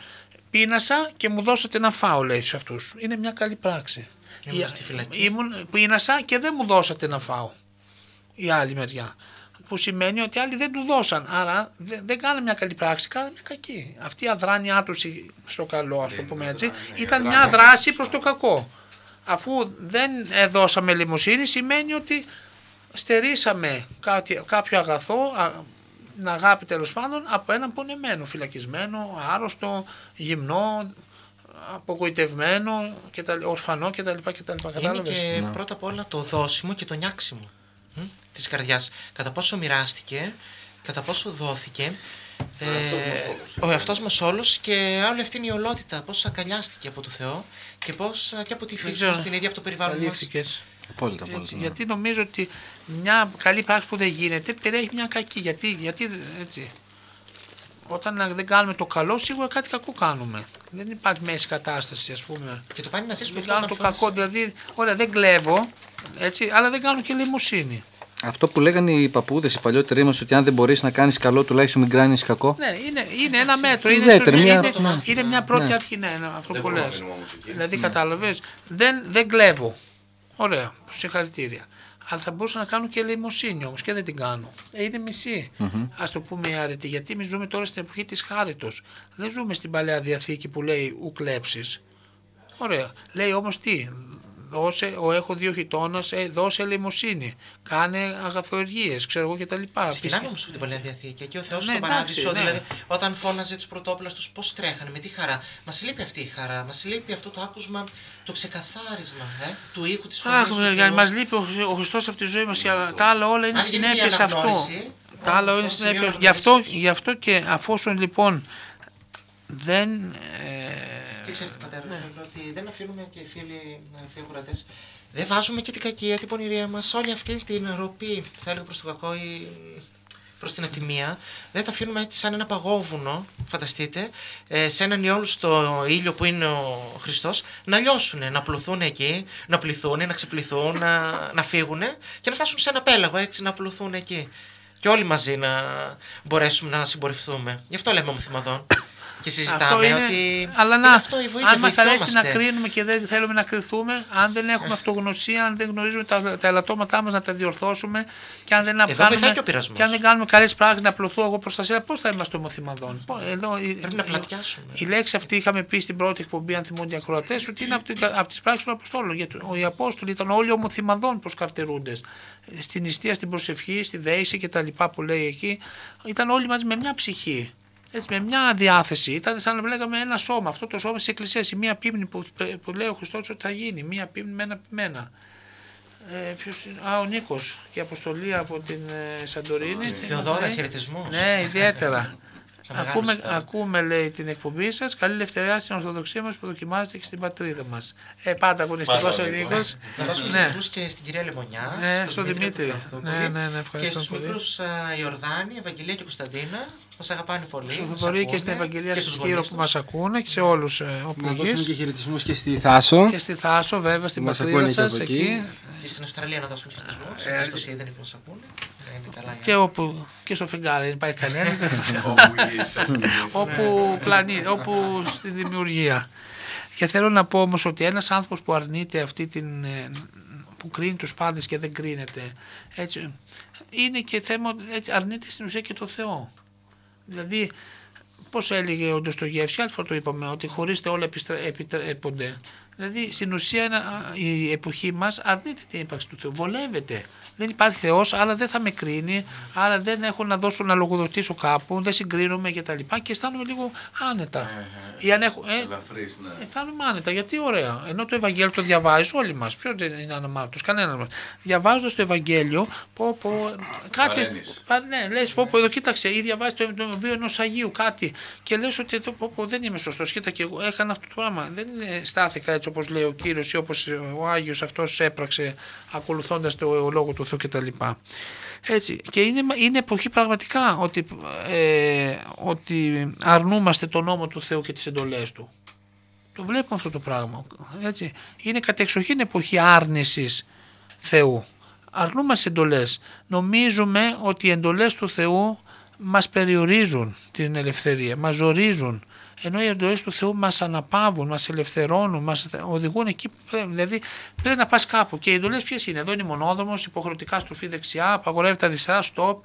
πείνασα και μου δώσατε να φάω, λέει σε αυτούς. Είναι μια καλή πράξη. Ήμουν Η- στη φυλακή. Ήμουν, πείνασα και δεν μου δώσατε να φάω. Η άλλη μεριά. Που σημαίνει ότι άλλοι δεν του δώσαν. Άρα δεν, δεν κάνανε μια καλή πράξη, κάνανε μια κακή. Αυτή η αδράνειά τους στο καλό, ας το πούμε έτσι, ναι, ήταν η μια αδράνεια. δράση προς το κακό. αφού δεν δώσαμε λιμοσύνη σημαίνει ότι στερήσαμε κάτι, κάποιο αγαθό, α, την αγάπη τέλος πάντων από έναν πονεμένο, φυλακισμένο, άρρωστο, γυμνό, απογοητευμένο, και τα, ορφανό κτλ. Είναι και πρώτα απ' όλα το δώσιμο και το νιάξιμο της καρδιάς. Κατά πόσο μοιράστηκε, κατά πόσο δόθηκε. Ε, ο εαυτός μας όλος και όλη αυτή είναι η ολότητα. Πώς αγκαλιάστηκε από το Θεό και, πώς, και από τη φύση μας την ίδια από το περιβάλλον μας. Απόλυτα, απόλυτα. Ναι. Γιατί νομίζω ότι μια καλή πράξη που δεν γίνεται περιέχει μια κακή. Γιατί, γιατί έτσι. Όταν δεν κάνουμε το καλό, σίγουρα κάτι κακό κάνουμε. Δεν υπάρχει μέση κατάσταση, ας πούμε. Και το πάνε να ζήσουμε αυτό. Κάνω το κακό, δηλαδή, ωραία, δεν κλέβω, έτσι, αλλά δεν κάνω και λιμοσύνη. Αυτό που λέγανε οι παππούδες, οι παλιότεροι μας, ότι αν δεν μπορείς να κάνεις καλό, τουλάχιστον μην κάνει κακό. Ναι, είναι, είναι ένα μέτρο. Είναι, είναι, μια, είναι, είναι μια πρώτη ναι. αρχή. Ναι, ναι, αυτό που λες. Δηλαδή, ναι. κατάλαβες, δεν, δεν κλέβω. Ωραία, συγχαρητήρια. Αλλά θα μπορούσα να κάνω και ελεημοσύνη όμως και δεν την κάνω. Ε, είναι μισή. Mm-hmm. Α το πούμε η άρετη. Γιατί εμείς ζούμε τώρα στην εποχή της χάριτος. Δεν ζούμε στην παλαιά διαθήκη που λέει ου κλέψει. Ωραία. Λέει όμως τι, δώσε, ο έχω δύο γειτόνα, ε, δώσε ελεημοσύνη. Κάνε αγαθοεργίες, ξέρω εγώ κτλ. Ξεκινάμε όμως από την παλαιά διαθήκη. Εκεί ο Θεός ναι, στον παράδεισο, ναι. δηλαδή όταν φώναζε τους πρωτόπλα τους, πώς τρέχανε, με τι χαρά. Μας λείπει αυτή η χαρά, μας λείπει αυτό το άκουσμα, το ξεκαθάρισμα ε, του ήχου της φωνής. Αχ, μας λείπει ο, ο Χριστός από τη ζωή μας. Τα άλλα όλα είναι συνέπειες αυτό. Τα άλλα όλα είναι συνέπειες. Γι' αυτό, γι' αυτό και αφόσον λοιπόν δεν. Ε, και ξέρετε, πατέρα, ναι. ότι δεν αφήνουμε και οι φίλοι θεοκρατέ. Δεν βάζουμε και την κακία, την πονηρία μας, όλη αυτή την ροπή, θα έλεγα προς το κακό ή προς την ατιμία. Δεν τα αφήνουμε έτσι σαν ένα παγόβουνο, φανταστείτε, ε, σε έναν ιόλου στο ήλιο που είναι ο Χριστός, να λιώσουν, να πλουθούν εκεί, να πληθούν, να ξεπληθούν, να, να φύγουν και να φτάσουν σε ένα πέλαγο έτσι, να πλουθούν εκεί. Και όλοι μαζί να μπορέσουμε να συμπορευτούμε. Γι' αυτό λέμε ομοθυμαδόν και συζητάμε είναι, ότι. Αλλά να, αυτό η βοήθεια, αν μας αρέσει να κρίνουμε και δεν θέλουμε να κρυθούμε, αν δεν έχουμε αυτογνωσία, αν δεν γνωρίζουμε τα, τα ελαττώματά μας να τα διορθώσουμε και αν δεν, κάνουμε, και αν δεν κάνουμε καλές πράξεις να απλωθώ εγώ προς τα σειρά, πώς θα είμαστε ομοθυμαδόν. Εδώ, Πρέπει να πλατιάσουμε. Η λέξη αυτή είχαμε πει στην πρώτη εκπομπή, αν θυμούνται οι ακροατές, ότι είναι από, από τις πράξεις του Αποστόλου. Γιατί οι Απόστολοι ήταν όλοι ομοθυμαδόν προς καρτερούντε. Στην νηστεία, στην προσευχή, στη δέηση και τα λοιπά που λέει εκεί, ήταν όλοι μαζί με μια ψυχή έτσι, με μια διάθεση. Ήταν σαν να λέγαμε ένα σώμα. Αυτό το σώμα τη Εκκλησία, η μία πίμνη που, που λέει ο Χριστός ότι θα γίνει. Μία πίμνη με ένα πιμένα. Ε, ποιος είναι, α, ο Νίκος και η αποστολή από την ε, Σαντορίνη. Στη Θεοδόρα, χαιρετισμός. Ναι, ιδιαίτερα. ακούμε, ακούμε, λέει, την εκπομπή σας. Καλή ελευθερία στην Ορθοδοξία μας που δοκιμάζεται και στην πατρίδα μας. Ε, πάντα αγωνιστικός ο Νίκος. Να δώσουμε ναι. χαιρετισμού και στην κυρία Λεμονιά. Ναι, στον Δημήτρη. Ναι, ναι, ναι, και στους μικρούς Ιορδάνη, Ευαγγελία και Κωνσταντίνα. Μας αγαπάνε πολύ. Στο και στην Ευαγγελία στο Σκύρο που μας ακούνε και σε όλους ε, όπου Να δώσουμε και χαιρετισμούς και στη Θάσο. Και στη Θάσο, βέβαια, στην πατρίδα σας εκεί. Και στην Αυστραλία να δώσουμε χαιρετισμούς. Ε, στο Σίδενη που μας ακούνε. Και, όπου, και στο φεγγάρι δεν υπάρχει κανένας. όπου, πλανή, όπου στη δημιουργία. Και θέλω να πω όμως ότι ένας άνθρωπος που αρνείται αυτή την. Ε, που κρίνει τους πάντες και δεν κρίνεται. Έτσι, είναι και θέμα. Έτσι, αρνείται στην ουσία και το Θεό. Δηλαδή, πώς έλεγε ο Ντοστογεύση, άλλη φορά το είπαμε, ότι χωρίστε όλα επιτρέπονται. Δηλαδή, στην ουσία η εποχή μας αρνείται την ύπαρξη του Θεού. Βολεύεται δεν υπάρχει Θεός, άρα δεν θα με κρίνει, άρα δεν έχω να δώσω να λογοδοτήσω κάπου, δεν συγκρίνομαι κτλ. Και, και αισθάνομαι λίγο άνετα. Ε, ε, Ή αν έχω, ε, ελαφρύς, ναι. αισθάνομαι άνετα. Γιατί ωραία. Ενώ το Ευαγγέλιο το διαβάζει όλοι μας. Ποιος δεν είναι αναμάρτητο, κανένας μας. Διαβάζοντας το Ευαγγέλιο, πω, πω, κάτι. Πα, ναι, λες, πω, πω, εδώ κοίταξε, ή διαβάζει το, το βιβλίο ενός Αγίου κάτι. Και λες ότι εδώ πω, πω, δεν είμαι σωστός. Κοίτα και εγώ έκανα αυτό το πράγμα. Δεν στάθηκα έτσι όπως λέει ο κύριος ή όπως ο Άγιος αυτός έπραξε ακολουθώντας το λόγο του Θεού κτλ. Έτσι. Και είναι, είναι εποχή πραγματικά ότι, ε, ότι αρνούμαστε τον νόμο του Θεού και τις εντολές του. Το βλέπουμε αυτό το πράγμα. Έτσι. Είναι κατεξοχήν εποχή άρνησης Θεού. Αρνούμαστε εντολές. Νομίζουμε ότι οι εντολές του Θεού μας περιορίζουν την ελευθερία, μας ζορίζουν, ενώ οι εντολές του Θεού μας αναπαύουν, μας ελευθερώνουν, μας οδηγούν εκεί που πρέπει. Δηλαδή πρέπει να πας κάπου. Και οι εντολές ποιες είναι; Εδώ είναι μονόδομος, υποχρεωτικά στροφή δεξιά, απαγορεύεται αριστερά, stop.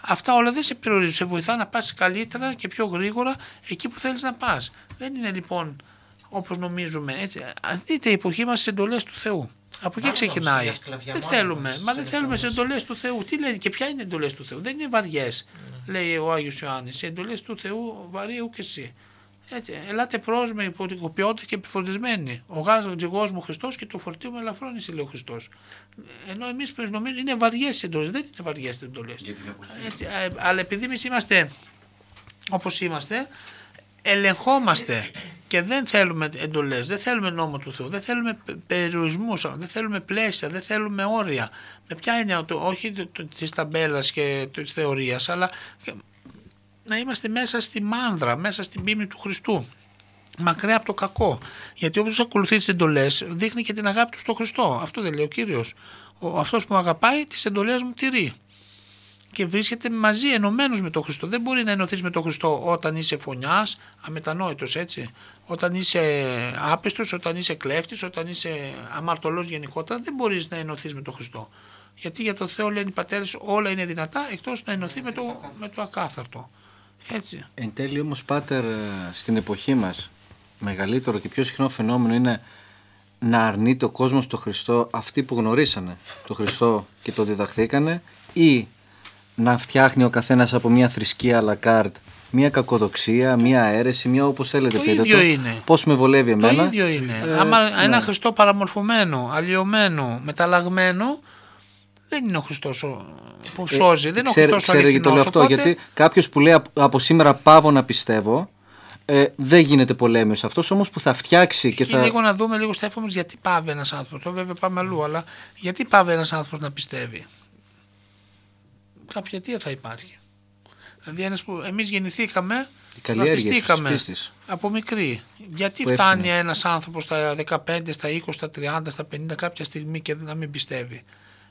Αυτά όλα δεν σε περιορίζουν. Σε βοηθά να πας καλύτερα και πιο γρήγορα εκεί που θέλεις να πας. Δεν είναι λοιπόν όπως νομίζουμε. Έτσι. Αν δείτε η εποχή μας στις εντολές του Θεού. Από εκεί Μάλλον ξεκινάει. μια σκλαβιά Δεν μόνοι θέλουμε. μας, Μα δεν σε θέλουμε σε αυτό εντολές του Θεού. Τι λένε και ποια είναι οι εντολές του Θεού; Δεν είναι βαριές, Ναι. λέει ο Άγιος Ιωάννης. Οι εντολές του Θεού βαρύου και εσύ. Έτσι, ελάτε προς με υποτικοποιώντα και επιφορτισμένοι. Ο γάζο μου Χριστός και το φορτίο μου ελαφρώνει, λέει ο Χριστός. Ενώ εμείς νομίζουμε είναι βαριές οι εντολές. Δεν είναι βαριές οι εντολές. Για την εποχή. Έτσι, ε, αλλά επειδή εμείς είμαστε όπως είμαστε, ελεγχόμαστε και δεν θέλουμε εντολές, δεν θέλουμε νόμο του Θεού, δεν θέλουμε πε- περιορισμούς, δεν θέλουμε πλαίσια, δεν θέλουμε όρια. Με ποια έννοια, το, όχι το- το- της ταμπέλας και της θεωρίας, αλλά και να είμαστε μέσα στη μάνδρα, μέσα στην πίμνη του Χριστού. Μακριά από το κακό. Γιατί όποιος ακολουθεί τις εντολές δείχνει και την αγάπη του στον Χριστό. Αυτό δεν λέει ο κύριος. Αυτός που με αγαπάει, τις εντολές μου τηρεί και βρίσκεται μαζί ενωμένος με τον Χριστό. Δεν μπορεί να ενωθείς με τον Χριστό όταν είσαι φωνιάς, αμετανόητος έτσι. Όταν είσαι άπιστος, όταν είσαι κλέφτης, όταν είσαι αμαρτωλός γενικότερα, δεν μπορείς να ενωθείς με τον Χριστό. Γιατί για το Θεό λένε οι πατέρες όλα είναι δυνατά εκτός να ενωθεί με το, με το ακάθαρτο. Έτσι. Εν τέλει όμως Πάτερ ε, στην εποχή μας μεγαλύτερο και πιο συχνό φαινόμενο είναι να αρνείται ο κόσμος το Χριστό αυτοί που γνωρίσανε το Χριστό και το διδαχθήκανε ή να φτιάχνει ο καθένας από μια θρησκεία à la carte μια κακοδοξία, μια αίρεση, μια όπως θέλετε Το πείτε ίδιο το, είναι. πώς με βολεύει Το εμένα. ίδιο είναι. Ε, Άμα ένα ναι. Χριστό παραμορφωμένο, αλλοιωμένο, μεταλλαγμένο, δεν είναι ο Χριστός που σώζει. δεν είναι ο Ξέρε- Χριστός ο ξέρετε γιατί το λέω αληθινός. αυτό, Οπότε, γιατί κάποιος που λέει «Από- από σήμερα πάβω να πιστεύω, ε, δεν γίνεται πολέμιος. Αυτός όμως που θα φτιάξει και και θα... λίγο να δούμε λίγο Στέφανο γιατί πάβει ένας άνθρωπος. Το βέβαια πάμε αλλού, αλλά γιατί πάβει ένας άνθρωπος να πιστεύει; Κάποια αιτία θα υπάρχει. Δηλαδή ένας που εμείς γεννηθήκαμε, Η καλλιέργεια της βαπτιστήκαμε πίστης. από μικρή. Γιατί Που φτάνει έφυγε. ένας άνθρωπος στα 15, στα 20, στα 30, στα 50 κάποια στιγμή και να μην πιστεύει;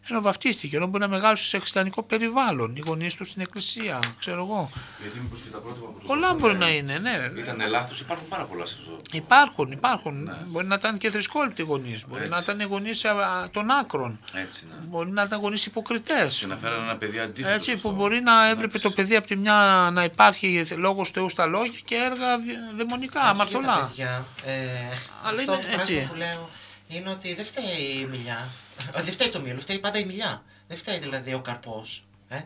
Ενώ βαφτίστηκε, ενώ μπορεί να μεγάλωσε σε χριστιανικό περιβάλλον, οι γονείς τους στην εκκλησία, ξέρω εγώ. Γιατί μήπως και τα πρότυπα που του Πολλά δώσανε μπορεί να είναι, ναι. Ήταν λάθος, υπάρχουν πάρα πολλά σε αυτό. Υπάρχουν, υπάρχουν. Μπορεί να ήταν και θρησκόληπτοι γονείς. Μπορεί Έτσι. να ήταν γονείς των άκρων. Έτσι, ναι. Μπορεί να ήταν γονείς υποκριτές. Και να φέρανε ένα παιδί αντίθετο. Έτσι, σε που αυτό. μπορεί να έβλεπε το παιδί από τη μια να υπάρχει λόγος Θεού στα λόγια και έργα δαι- δαιμονικά, Πάντως για τα αμαρτωλά. παιδιά, ε, Αλλά αυτό είναι το έτσι. πράγμα που λέω είναι ότι δεν φταίει η μιλιά. Ε, Δεν φταίει το μήλο, φταίει πάντα η μιλιά. Δεν φταίει δηλαδή ο καρπός. Ε;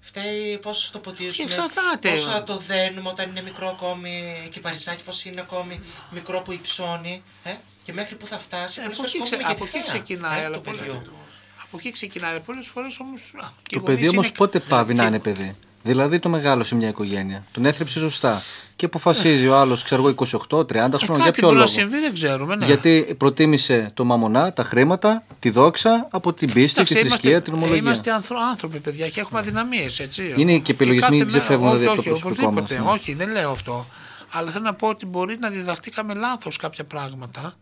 Φταίει πώς το ποτίζουμε, εξαρτάται. πώς θα το δένουμε όταν είναι μικρό ακόμη και παρισάκι, πώς είναι ακόμη μικρό που υψώνει. Ε; Και μέχρι που θα φτάσει, Ε, πολλές από φορές εκεί κόβουμε ξε- και από τη εκεί θέα, ξεκινάει, ε, αλλά το πολύ παιδιό. Από εκεί ξεκινάει. Πολλές φορές όμως. Το παιδί όμως πότε πάβει να είναι παιδί; Δηλαδή το μεγάλωσε μια οικογένεια. Τον έθρεψε σωστά. Και αποφασίζει ο άλλος, ξέρω εγώ, 28-30 χρόνια. Για Κάτι ποιο μπορεί να λόγο. συμβεί, δεν ξέρουμε. Ναι. Γιατί προτίμησε το μαμονά, τα χρήματα, τη δόξα από την πίστη, Εντάξει, τη θρησκεία, είμαστε, την ομολογία. Είμαστε άνθρω- άνθρωποι, παιδιά, και έχουμε αδυναμίες. Είναι και επιλογές, κάθε μην μέρα- ξεφεύγουν όχι, δηλαδή από το όχι, προσωπικό μας, οπωσδήποτε. ναι. Όχι, δεν λέω αυτό. Αλλά θέλω να πω ότι μπορεί να διδαχτήκαμε λάθος κάποια πράγματα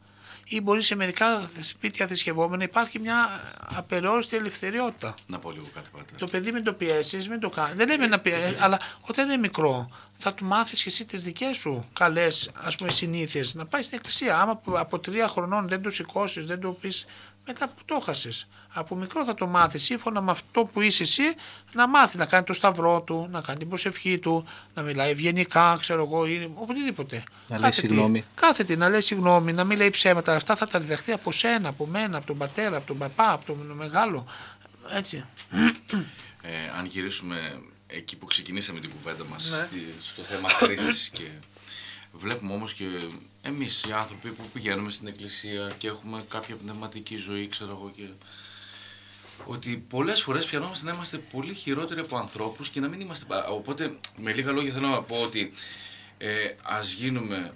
ή μπορεί σε μερικά σπίτια θρησκευόμενα υπάρχει μια απεριόριστη ελευθεριότητα. Να πω λίγο κάτι πάτε. Το παιδί μην το πιέσεις, μην το κάνει. Δεν λέμε να πιέσει, αλλά όταν είναι μικρό, θα του μάθεις και εσύ τις δικές σου καλές συνήθειες. Να πάει στην εκκλησία. Άμα από- από τρία χρονών δεν το σηκώσεις, δεν το πεις, μετά που το χάσει. Από μικρό θα το μάθεις σύμφωνα με αυτό που είσαι εσύ, να μάθεις να κάνει το σταυρό του, να κάνει την προσευχή του, να μιλάει ευγενικά, ξέρω εγώ, ή οπουδήποτε. Να λέει Κάθε τι. συγγνώμη. Κάθε τι, να λέει συγγνώμη, να μην λέει ψέματα. Αυτά θα τα διδαχθεί από σένα, από μένα, από τον πατέρα, από τον παπά, από τον μεγάλο. Έτσι. Ε, αν γυρίσουμε εκεί που ξεκινήσαμε την κουβέντα μας Ναι. στη- στο θέμα κρίσης και βλέπουμε όμως και εμείς οι άνθρωποι που πηγαίνουμε στην εκκλησία και έχουμε κάποια πνευματική ζωή ξέρω εγώ και ότι πολλές φορές πιανόμαστε να είμαστε πολύ χειρότεροι από ανθρώπους και να μην είμαστε πα- οπότε με λίγα λόγια θέλω να πω ότι ε, ας γίνουμε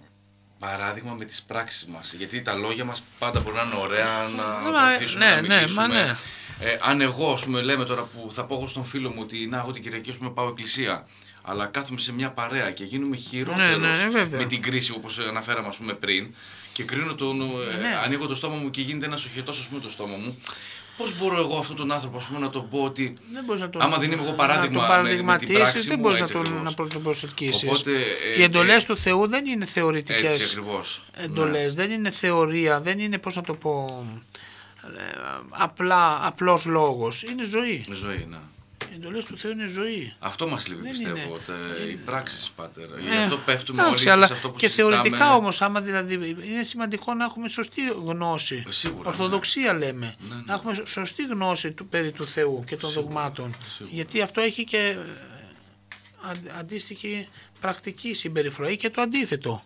παράδειγμα με τις πράξεις μας γιατί τα λόγια μας πάντα μπορεί να είναι ωραία να Ναι, μα, βοηθήσουν ναι, να ναι, μιλήσουμε μα ναι. ε, αν εγώ, ας πούμε, λέμε τώρα που θα πω εγώ στον φίλο μου ότι να, εγώ την Κυριακή ας πούμε, πάω εκκλησία, αλλά κάθομαι σε μια παρέα και γίνομαι χειρότερος Ναι, ναι, βέβαια. με την κρίση όπως αναφέραμε ας πούμε, πριν και κρίνω τον, ε, ναι. ανοίγω το στόμα μου και γίνεται ένας οχετός ας πούμε το στόμα μου, πώς μπορώ εγώ αυτόν τον άνθρωπο ας πούμε, να τον πω ότι Δεν μπορείς να τον, άμα δεν είμαι εγώ να παράδειγμα τον με- με, την παραδειγματίσεις, πράξη δεν μου, μπορείς να έτσι τον, ακριβώς. να προ- τον προσελκύσεις. Οπότε, ε, Οι εντολές ε, του Θεού δεν είναι Έτσι θεωρητικές ακριβώς. εντολές, δεν είναι θεωρία, δεν είναι πώς να το πω, ε, απλά, απλός λόγος. Είναι ζωή. Ναι. Ζωή, ναι. Οι εντολές του Θεού είναι ζωή. Αυτό μας λείπει, Δεν πιστεύω. είναι. ότι Οι πράξεις, πάτερ. Γι' Ε, αυτό πέφτουμε εντάξει, όλοι αλλά σε αυτό που και συζητάμε. θεωρητικά όμως, άμα δηλαδή είναι σημαντικό να έχουμε σωστή γνώση. Ε, σίγουρα, Ορθοδοξία λέμε. Ναι, ναι. Να έχουμε σω- σωστή γνώση του, περί του Θεού και των δογμάτων. Γιατί αυτό έχει και ε, αν- αντίστοιχη πρακτική συμπεριφορά ή και το αντίθετο.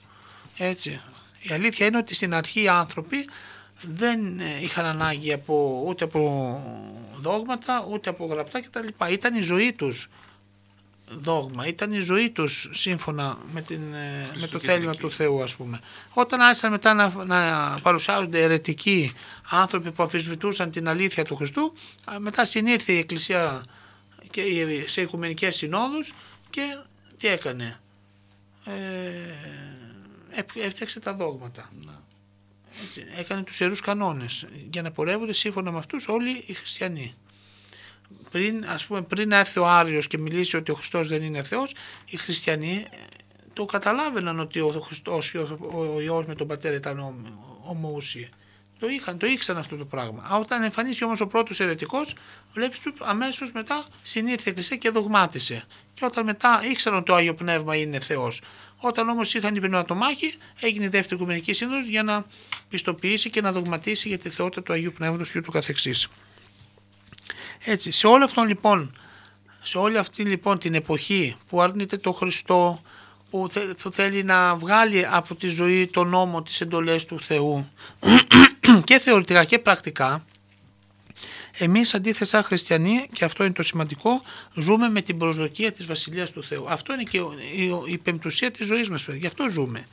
Έτσι. Η αλήθεια είναι ότι στην αρχή οι άνθρωποι δεν ε, είχαν ανάγκη από, ούτε από δόγματα ούτε από γραπτά κτλ. Ήταν η ζωή τους δόγμα, ήταν η ζωή τους σύμφωνα με, την, ε, με το θέλημα του Θεού ας πούμε. Όταν άρχισαν μετά να, να παρουσιάζονται αιρετικοί άνθρωποι που αμφισβητούσαν την αλήθεια του Χριστού, α, μετά συνήρθε η Εκκλησία και η- σε οικουμενικές συνόδους και τι έκανε. Ε, έ- έφτιαξε τα δόγματα. Έτσι, έκανε τους ιερούς κανόνες για να πορεύονται σύμφωνα με αυτούς όλοι οι χριστιανοί πριν, ας πούμε, πριν έρθει ο Άριος και μιλήσει ότι ο Χριστός δεν είναι Θεός, οι χριστιανοί ε, το καταλάβαιναν ότι ο Χριστός, ο, ο Υιός με τον Πατέρα ήταν ομο- ομοούσιοι. Το είχαν, το ήξεραν αυτό το πράγμα. Α, Όταν εμφανίστηκε όμως ο πρώτος αιρετικός, βλέπεις του αμέσως μετά συνήρθε η Εκκλησία και δογμάτισε. Και όταν μετά ήξεραν ότι το Άγιο Πνεύμα είναι Θεός. Όταν όμως ήρθαν οι πνευματομάχοι, έγινε η δεύτερη Οικουμενική Σύνοδος για να πιστοποιήσει και να δογματίσει για τη θεότητα του Αγίου Πνεύματος και ούτω καθεξής. Έτσι, σε όλο αυτόν λοιπόν, σε όλη αυτή λοιπόν την εποχή που αρνείται το Χριστό, που, θε- που θέλει να βγάλει από τη ζωή τον νόμο, τις εντολές του Θεού και θεωρητικά και πρακτικά, εμείς αντίθετα σαν χριστιανοί, και αυτό είναι το σημαντικό, ζούμε με την προσδοκία της Βασιλείας του Θεού. Αυτό είναι και ο- η, η πεμπτουσία της ζωής μας, παιδιά. Γι' αυτό ζούμε.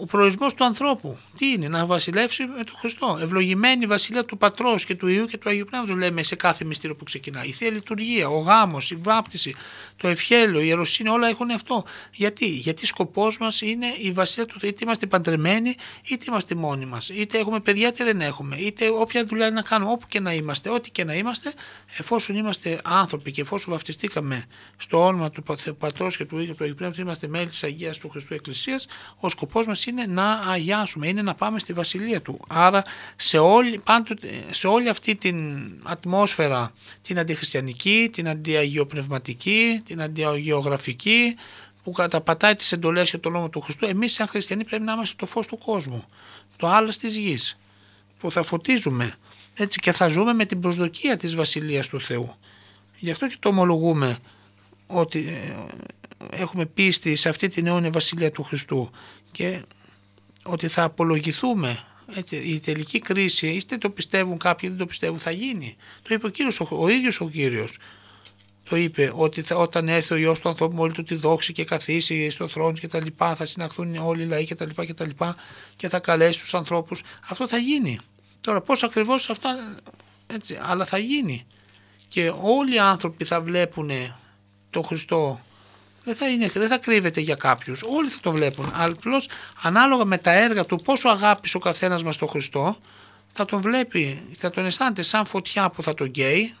Ο προορισμός του ανθρώπου, τι είναι, να βασιλεύσει με τον Χριστό. Ευλογημένη η βασιλεία του Πατρός και του Ιού και του Αγίου Πνεύματος λέμε σε κάθε μυστήριο που ξεκινά. Η Θεία Λειτουργία, ο γάμος, η βάπτιση, το ευχέλιο, η ιεροσύνη, όλα έχουν αυτό. Γιατί, Γιατί σκοπός μας είναι η βασιλεία του Θεού. Είτε είμαστε παντρεμένοι, είτε είμαστε μόνοι μας. Είτε έχουμε παιδιά, είτε δεν έχουμε. Είτε όποια δουλειά να κάνουμε, όπου και να είμαστε, ό,τι και να είμαστε, εφόσον είμαστε άνθρωποι και εφόσον βαφτιστήκαμε στο όνομα του Πα- Πατρός και του Υιού και του Αγίου Πνεύματος, είμαστε μέλη της Αγίας του Χριστού Εκκλησίας, ο σκοπός μας είναι να αγιάσουμε, είναι να πάμε στη Βασιλεία Του. Άρα σε όλη, πάντοτε, σε όλη αυτή την ατμόσφαιρα, την αντιχριστιανική, την αντιαγιοπνευματική, την αντιαγιογραφική, που καταπατάει τις εντολές και τον νόμο του Χριστού, εμείς σαν χριστιανοί πρέπει να είμαστε το φως του κόσμου, το άλλο της γης, που θα φωτίζουμε έτσι και θα ζούμε με την προσδοκία της Βασιλείας του Θεού. Γι' αυτό και το ομολογούμε ότι ε, έχουμε πίστη σε αυτή την αιώνια Βασιλεία του Χριστού και ότι θα απολογηθούμε έτσι, η τελική κρίση, είτε το πιστεύουν κάποιοι, δεν το πιστεύουν, θα γίνει. Το είπε ο, Κύριος, ο, ο ίδιος ο Κύριος. Το είπε ότι θα, όταν έρθει ο Υιός του ανθρώπου με όλη του τη δόξη και καθίσει στο θρόνο και τα λοιπά, θα συναχθούν όλοι οι λαοί και τα λοιπά και τα λοιπά και θα καλέσει τους ανθρώπους. Αυτό θα γίνει. Τώρα πώς ακριβώς αυτά, έτσι, αλλά θα γίνει. Και όλοι οι άνθρωποι θα βλέπουν τον Χριστό δεν θα, είναι, δεν θα κρύβεται για κάποιους. Όλοι θα το βλέπουν. Απλώς ανάλογα με τα έργα του, πόσο αγάπησε ο καθένας μας τον Χριστό, θα τον βλέπει, θα τον αισθάνεται σαν φωτιά που θα τον καίει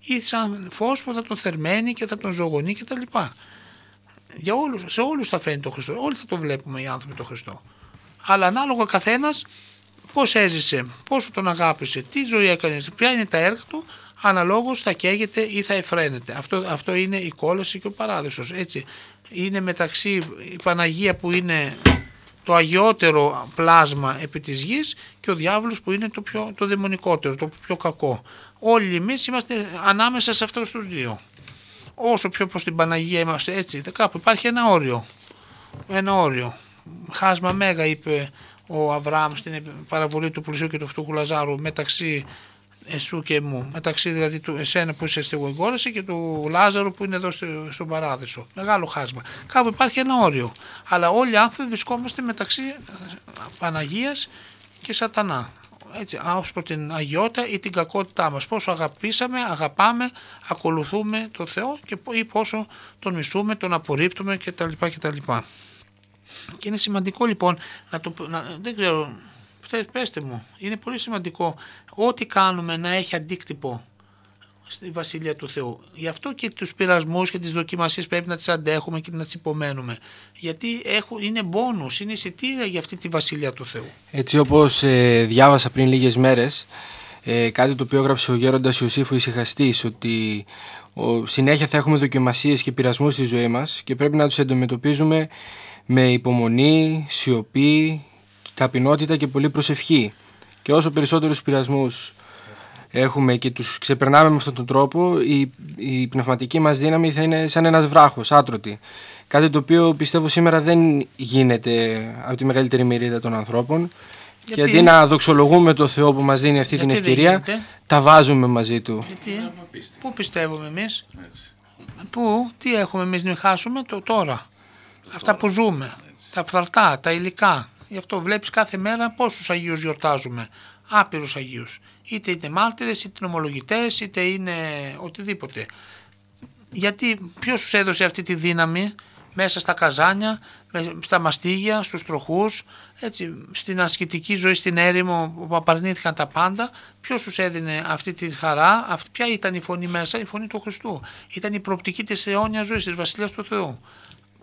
ή σαν φως που θα τον θερμαίνει και θα τον ζωγονεί κτλ. Για όλους, σε όλους θα φαίνεται ο Χριστό. Όλοι θα τον βλέπουμε οι άνθρωποι τον Χριστό. Αλλά ανάλογα ο καθένας πώς έζησε, πόσο τον αγάπησε, τι ζωή έκανε, ποια είναι τα έργα του, αναλόγως θα καίγεται ή θα εφραίνεται. Αυτό, αυτό είναι η κόλαση και ο παράδεισος. Έτσι. Είναι μεταξύ η Παναγία που είναι το αγιότερο πλάσμα επί της γης και ο διάβολος που είναι το, πιο, το δαιμονικότερο, το πιο κακό. Όλοι εμείς είμαστε ανάμεσα σε αυτούς τους δύο. Όσο πιο προς την Παναγία είμαστε έτσι, κάπου υπάρχει ένα όριο. Ένα όριο. Χάσμα μέγα είπε ο Αβραάμ στην παραβολή του πλουσίου και του φτωχού Λαζάρου μεταξύ εσού και μου, μεταξύ δηλαδή του εσένα που είσαι στην εγγόραση και του Λάζαρου που είναι εδώ στο, στον παράδεισο. Μεγάλο χάσμα. Κάπου υπάρχει ένα όριο. Αλλά όλοι οι άνθρωποι βρισκόμαστε μεταξύ Παναγίας και Σατανά. Έτσι, ως προς την αγιότητα ή την κακότητά μας. Πόσο αγαπήσαμε, αγαπάμε, ακολουθούμε τον Θεό και ή πόσο τον μισούμε, τον απορρίπτουμε κτλ. κτλ. Και είναι σημαντικό λοιπόν να το. Να, δεν ξέρω, πέστε μου, είναι πολύ σημαντικό ό,τι κάνουμε να έχει αντίκτυπο στη Βασιλεία του Θεού. Γι' αυτό και τους πειρασμούς και τις δοκιμασίες πρέπει να τις αντέχουμε και να τις υπομένουμε. Γιατί έχουν, είναι μπόνους, είναι εισιτήρια για αυτή τη Βασιλεία του Θεού. Έτσι όπως ε, διάβασα πριν λίγες μέρες, ε, κάτι το οποίο έγραψε ο γέροντας Ιωσήφου Ισυχαστής, ότι Ο, συνέχεια θα έχουμε δοκιμασίες και πειρασμούς στη ζωή μας και πρέπει να τους αντιμετωπίζουμε με υπομονή, σιωπή, ταπεινότητα και πολύ προσευχή. Και όσο περισσότερους πειρασμούς έχουμε και τους ξεπερνάμε με αυτόν τον τρόπο, η, η πνευματική μας δύναμη θα είναι σαν ένας βράχος, άτρωτη. Κάτι το οποίο πιστεύω σήμερα δεν γίνεται από τη μεγαλύτερη μερίδα των ανθρώπων. Γιατί; Και αντί να δοξολογούμε το Θεό που μας δίνει αυτή Γιατί την δεν ευκαιρία, γίνεται; τα βάζουμε μαζί του. Γιατί, πού πιστεύουμε εμείς, Έτσι. πού, τι έχουμε εμείς να χάσουμε; Το τώρα. Αυτά που ζούμε, τα φθαρτά, τα υλικά. Γι' αυτό βλέπεις κάθε μέρα πόσους Αγίους γιορτάζουμε. Άπειρους Αγίους. Είτε είναι μάρτυρες, είτε είναι ομολογητές, είτε είναι οτιδήποτε. Γιατί ποιος τους έδωσε αυτή τη δύναμη μέσα στα καζάνια, με- στα μαστίγια, στους τροχούς, έτσι, στην ασκητική ζωή, στην έρημο που απαρνήθηκαν τα πάντα, ποιος τους έδινε αυτή τη χαρά, αυτή, ποια ήταν η φωνή μέσα, η φωνή του Χριστού. Ήταν η προοπτική της αιώνιας ζωής, της Βασιλείας του Θεού.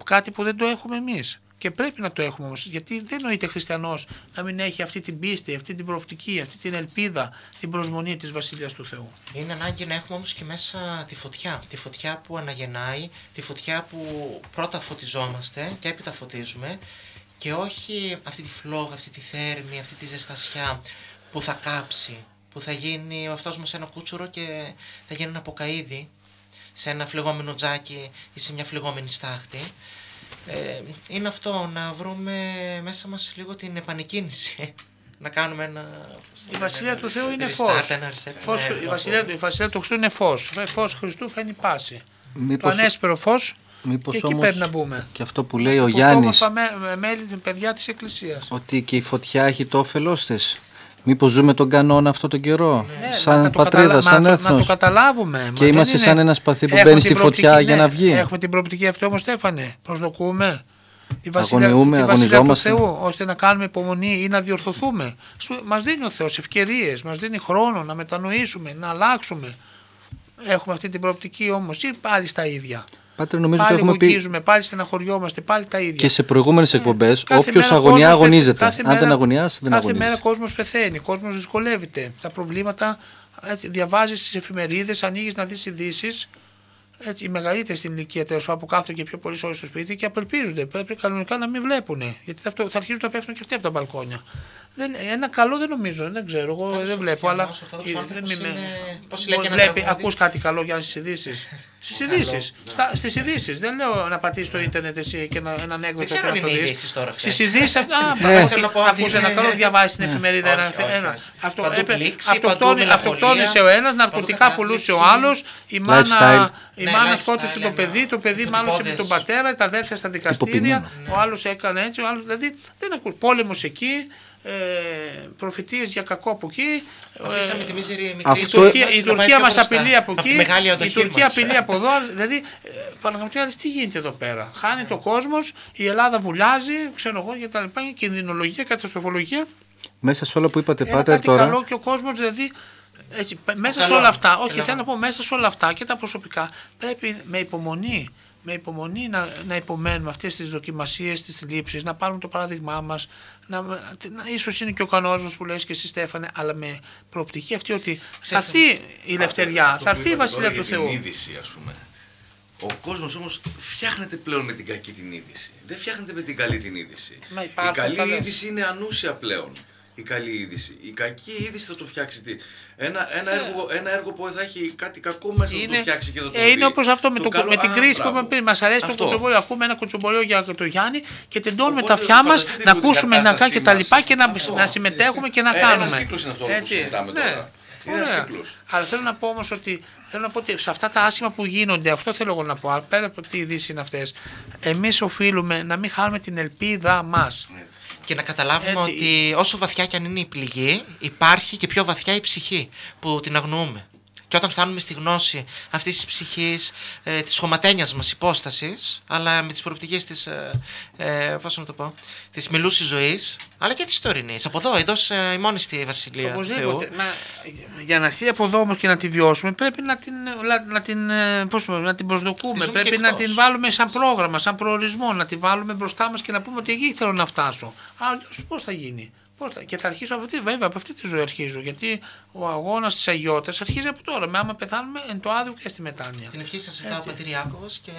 Κάτι που δεν το έχουμε εμείς. Και πρέπει να το έχουμε όμως, γιατί δεν νοείται χριστιανός να μην έχει αυτή την πίστη, αυτή την προοπτική, αυτή την ελπίδα, την προσμονή της Βασιλείας του Θεού. Είναι ανάγκη να έχουμε όμως και μέσα τη φωτιά. Τη φωτιά που αναγεννάει, τη φωτιά που πρώτα φωτιζόμαστε και έπειτα φωτίζουμε και όχι αυτή τη φλόγα, αυτή τη θέρμη, αυτή τη ζεστασιά που θα κάψει, που θα γίνει ο αυτός μας ένα κούτσουρο και θα γίνει ένα ποκαίδι σε ένα φλεγόμενο τζάκι ή σε μια φλεγόμενη στάχτη. Ε, είναι αυτό, να βρούμε μέσα μας λίγο την επανεκκίνηση. Να κάνουμε ένα... Η Βασιλεία του Θεού είναι restart, φως. ένα reset, φως ναι, η, ένα Βασιλεία, η Βασιλεία του Χριστού είναι φως. Φε- Φως Χριστού φαίνει πάση. Το Μήπως, ανέσπερο φως μήπως και εκεί όμως πρέπει να μπούμε. και αυτό που λέει ο Που Γιάννης, όμορφα με, με- μέλη, παιδιά της Εκκλησίας. ότι και η φωτιά έχει το όφελός της. Μήπως ζούμε τον κανόνα αυτό τον καιρό, Ναι, σαν να το πατρίδα, καταλα- σαν να, το- να το έθνος. καταλάβουμε. Μα Και είμαστε δεν σαν ένας σπαθί που Έχουμε μπαίνει την στη φωτιά προοπτική, για να ναι, βγει. Έχουμε την προοπτική αυτή όμως Στέφανε. Προσδοκούμε. Τη βασιλεία, Αγωνιούμε, τη βασιλεία του αγωνιζόμαστε. Θεού, ώστε να κάνουμε υπομονή ή να διορθωθούμε. Σου, μας δίνει ο Θεός ευκαιρίες, μας δίνει χρόνο να μετανοήσουμε, να αλλάξουμε. Έχουμε αυτή την προοπτική όμως ή πάλι στα ίδια. Πάτερ, νομίζω ότι πάλι έχουμε πει γογγίζουμε, πάλι στεναχωριόμαστε, πάλι τα ίδια. και σε προηγούμενες εκπομπές, Κάθε όποιος μέρα αγωνιά κόσμος αγωνίζεται. πεθ- κάθε Αν δεν μέρα- αγωνιάς, δεν Κάθε αγωνίζεις. μέρα κόσμος πεθαίνει, κόσμος δυσκολεύεται. Τα προβλήματα, έτσι, διαβάζεις τις εφημερίδες, ανοίγεις να δεις ειδήσεις. Έτσι, οι μεγαλύτεροι στην ηλικία τέλος πάντων που κάθονται και πιο πολύ ώρες στο σπίτι και απελπίζονται. Πρέπει κανονικά να μην βλέπουν. Γιατί θα, αυτό- θα αρχίσουν να πέφτουν και αυτοί από τα μπαλκόνια. Δεν, ένα καλό δεν νομίζω, δεν ξέρω. Εγώ Πάντως δεν ο βλέπω. Αλλά χριστιανός, ο Ορθόδοξος ε, δεν άνθρωπος είμαι- είναι- πώς Μπορεί λέει και ένα βλέπει, τραγούδι; ακούς κάτι καλό για στις ειδήσεις. Στις ειδήσεις. Στις ειδήσεις. Δεν λέω να πατήσεις το ίντερνετ εσύ και να, έναν έκδοτο ξέρω και αν να το είναι δεις. ειδήσεις τώρα αυτές. Στις ειδήσεις, α, Ε. Θέλω να πω ότι ακούς ένα είναι- καλό, διαβάζει την εφημερίδα. ένα- Όχι, όχι, ένα- όχι. αυτό- Παντού έπε- πλήξη, αυτοκτόνη- παντού μελαγχολία, Αυτοκτόνησε ο ένας, παντού ναρκωτικά πουλούσε ο κατάθλιψη. άλλος, η Lifestyle. μάνα, η Ναι, μάνα lifestyle, σκότωσε το ένα παιδί, το παιδί υποτυπώδες. μάλωσε με τον πατέρα, τα αδέρφια στα δικαστήρια, ο άλλος έκανε έτσι, ο άλλος, δηλαδή δεν ακούς. Πόλεμος εκεί, ε, προφητείες για κακό από εκεί. ε, Αφήσαμε τη μίζερη μικρή η Αυτό- Τουρκία, μας η να πάει Τουρκία πιο μας μπροστά. απειλεί από Απ' τη εκεί, μεγάλη η αντοχή Τουρκία μας. απειλεί από εδώ, δηλαδή ε, πραγματικά λες, τι γίνεται εδώ πέρα; Χάνει το κόσμος, η Ελλάδα βουλιάζει, ξέρω εγώ και τα λοιπά, η κινδυνολογία, καταστροφολογία. Μέσα σε όλα που είπατε, Ένα Πάτερ, κάτι τώρα, καλό και ο κόσμος δηλαδή έτσι, π- μέσα σε καλό. όλα αυτά, όχι Έλα. θέλω να πω μέσα σε όλα αυτά και τα προσωπικά πρέπει με υπομονή με υπομονή να, να υπομένουμε αυτές τις δοκιμασίες, τις λήψεις, να πάρουμε το παράδειγμά μας, να, να, ίσως είναι και ο κανόνας μας που λες και εσύ Στέφανε, αλλά με προοπτική αυτή ότι θα έρθει η ελευθεριά, Αυτό θα που έρθει η είπατε Βασιλεία τώρα του για Θεού. Την είδηση, ας πούμε. Ο κόσμος όμως φτιάχνεται πλέον με την κακή την είδηση. Δεν φτιάχνεται με την καλή την είδηση. Μα η υπάρχουν καλή καλές. είδηση είναι ανούσια πλέον. Η καλή είδηση. Η κακή είδηση θα το φτιάξει τι. Ένα, ένα, έργο, ένα έργο που θα έχει κάτι κακό μέσα θα το φτιάξει και θα το ε, είναι δει. όπως αυτό με, το, καλό- με την Α, κρίση που μπράβο. είπαμε πριν. Μας αρέσει το Αυτό. κουτσομπολιό. Ακούμε ένα κουτσομπολιό για το Γιάννη και τεντώνουμε Οπότε τα αυτιά μας φανταστείτε να λίγο την ακούσουμε να κάνουμε κατάστασή και τα λοιπά μας. και να, Αυτό. να συμμετέχουμε και να Ε, κάνουμε. ένας κύκλος είναι αυτό που συζητάμε ναι. τώρα. Είναι ένας Ωραία. κύκλος. Αλλά θέλω να πω όμως ότι θέλω να πω ότι σε αυτά τα άσχημα που γίνονται, αυτό θέλω εγώ να πω, αλλά πέρα από τι ειδήσεις είναι αυτές, εμείς οφείλουμε να μην χάνουμε την ελπίδα μας. Έτσι. Και να καταλάβουμε Έτσι. ότι όσο βαθιά κι αν είναι η πληγή, υπάρχει και πιο βαθιά η ψυχή που την αγνοούμε. Και όταν φτάνουμε στη γνώση αυτής της ψυχής, ε, της χωματένιας μας υπόστασης, αλλά με τις προοπτικές της. Ε, ε, πώς να το πω, της μιλούση ζωής, αλλά και της τωρινής. Από εδώ, εντός ε, ημών στη Βασιλεία του Θεού. Οπωσδήποτε. Μα, για να έρθει από εδώ όμως και να τη βιώσουμε, πρέπει να την, να, να την, ε, πώς το πω, να την προσδοκούμε. Τη ζούμε Πρέπει και να εκτός. την βάλουμε σαν πρόγραμμα, σαν προορισμό, να τη βάλουμε μπροστά μας και να πούμε ότι εκεί θέλω να φτάσω. Αλλιώς πώς θα γίνει. Πώς θα, και θα αρχίσω από αυτή, βέβαια από αυτή τη ζωή αρχίζω. Γιατί ο αγώνας της αγιότητα αρχίζει από τώρα. Με άμα πεθάνουμε εν το άδειο και στη μετάνοια. Την ευχή σας ζητάω ο πατήρ Ιάκωβος και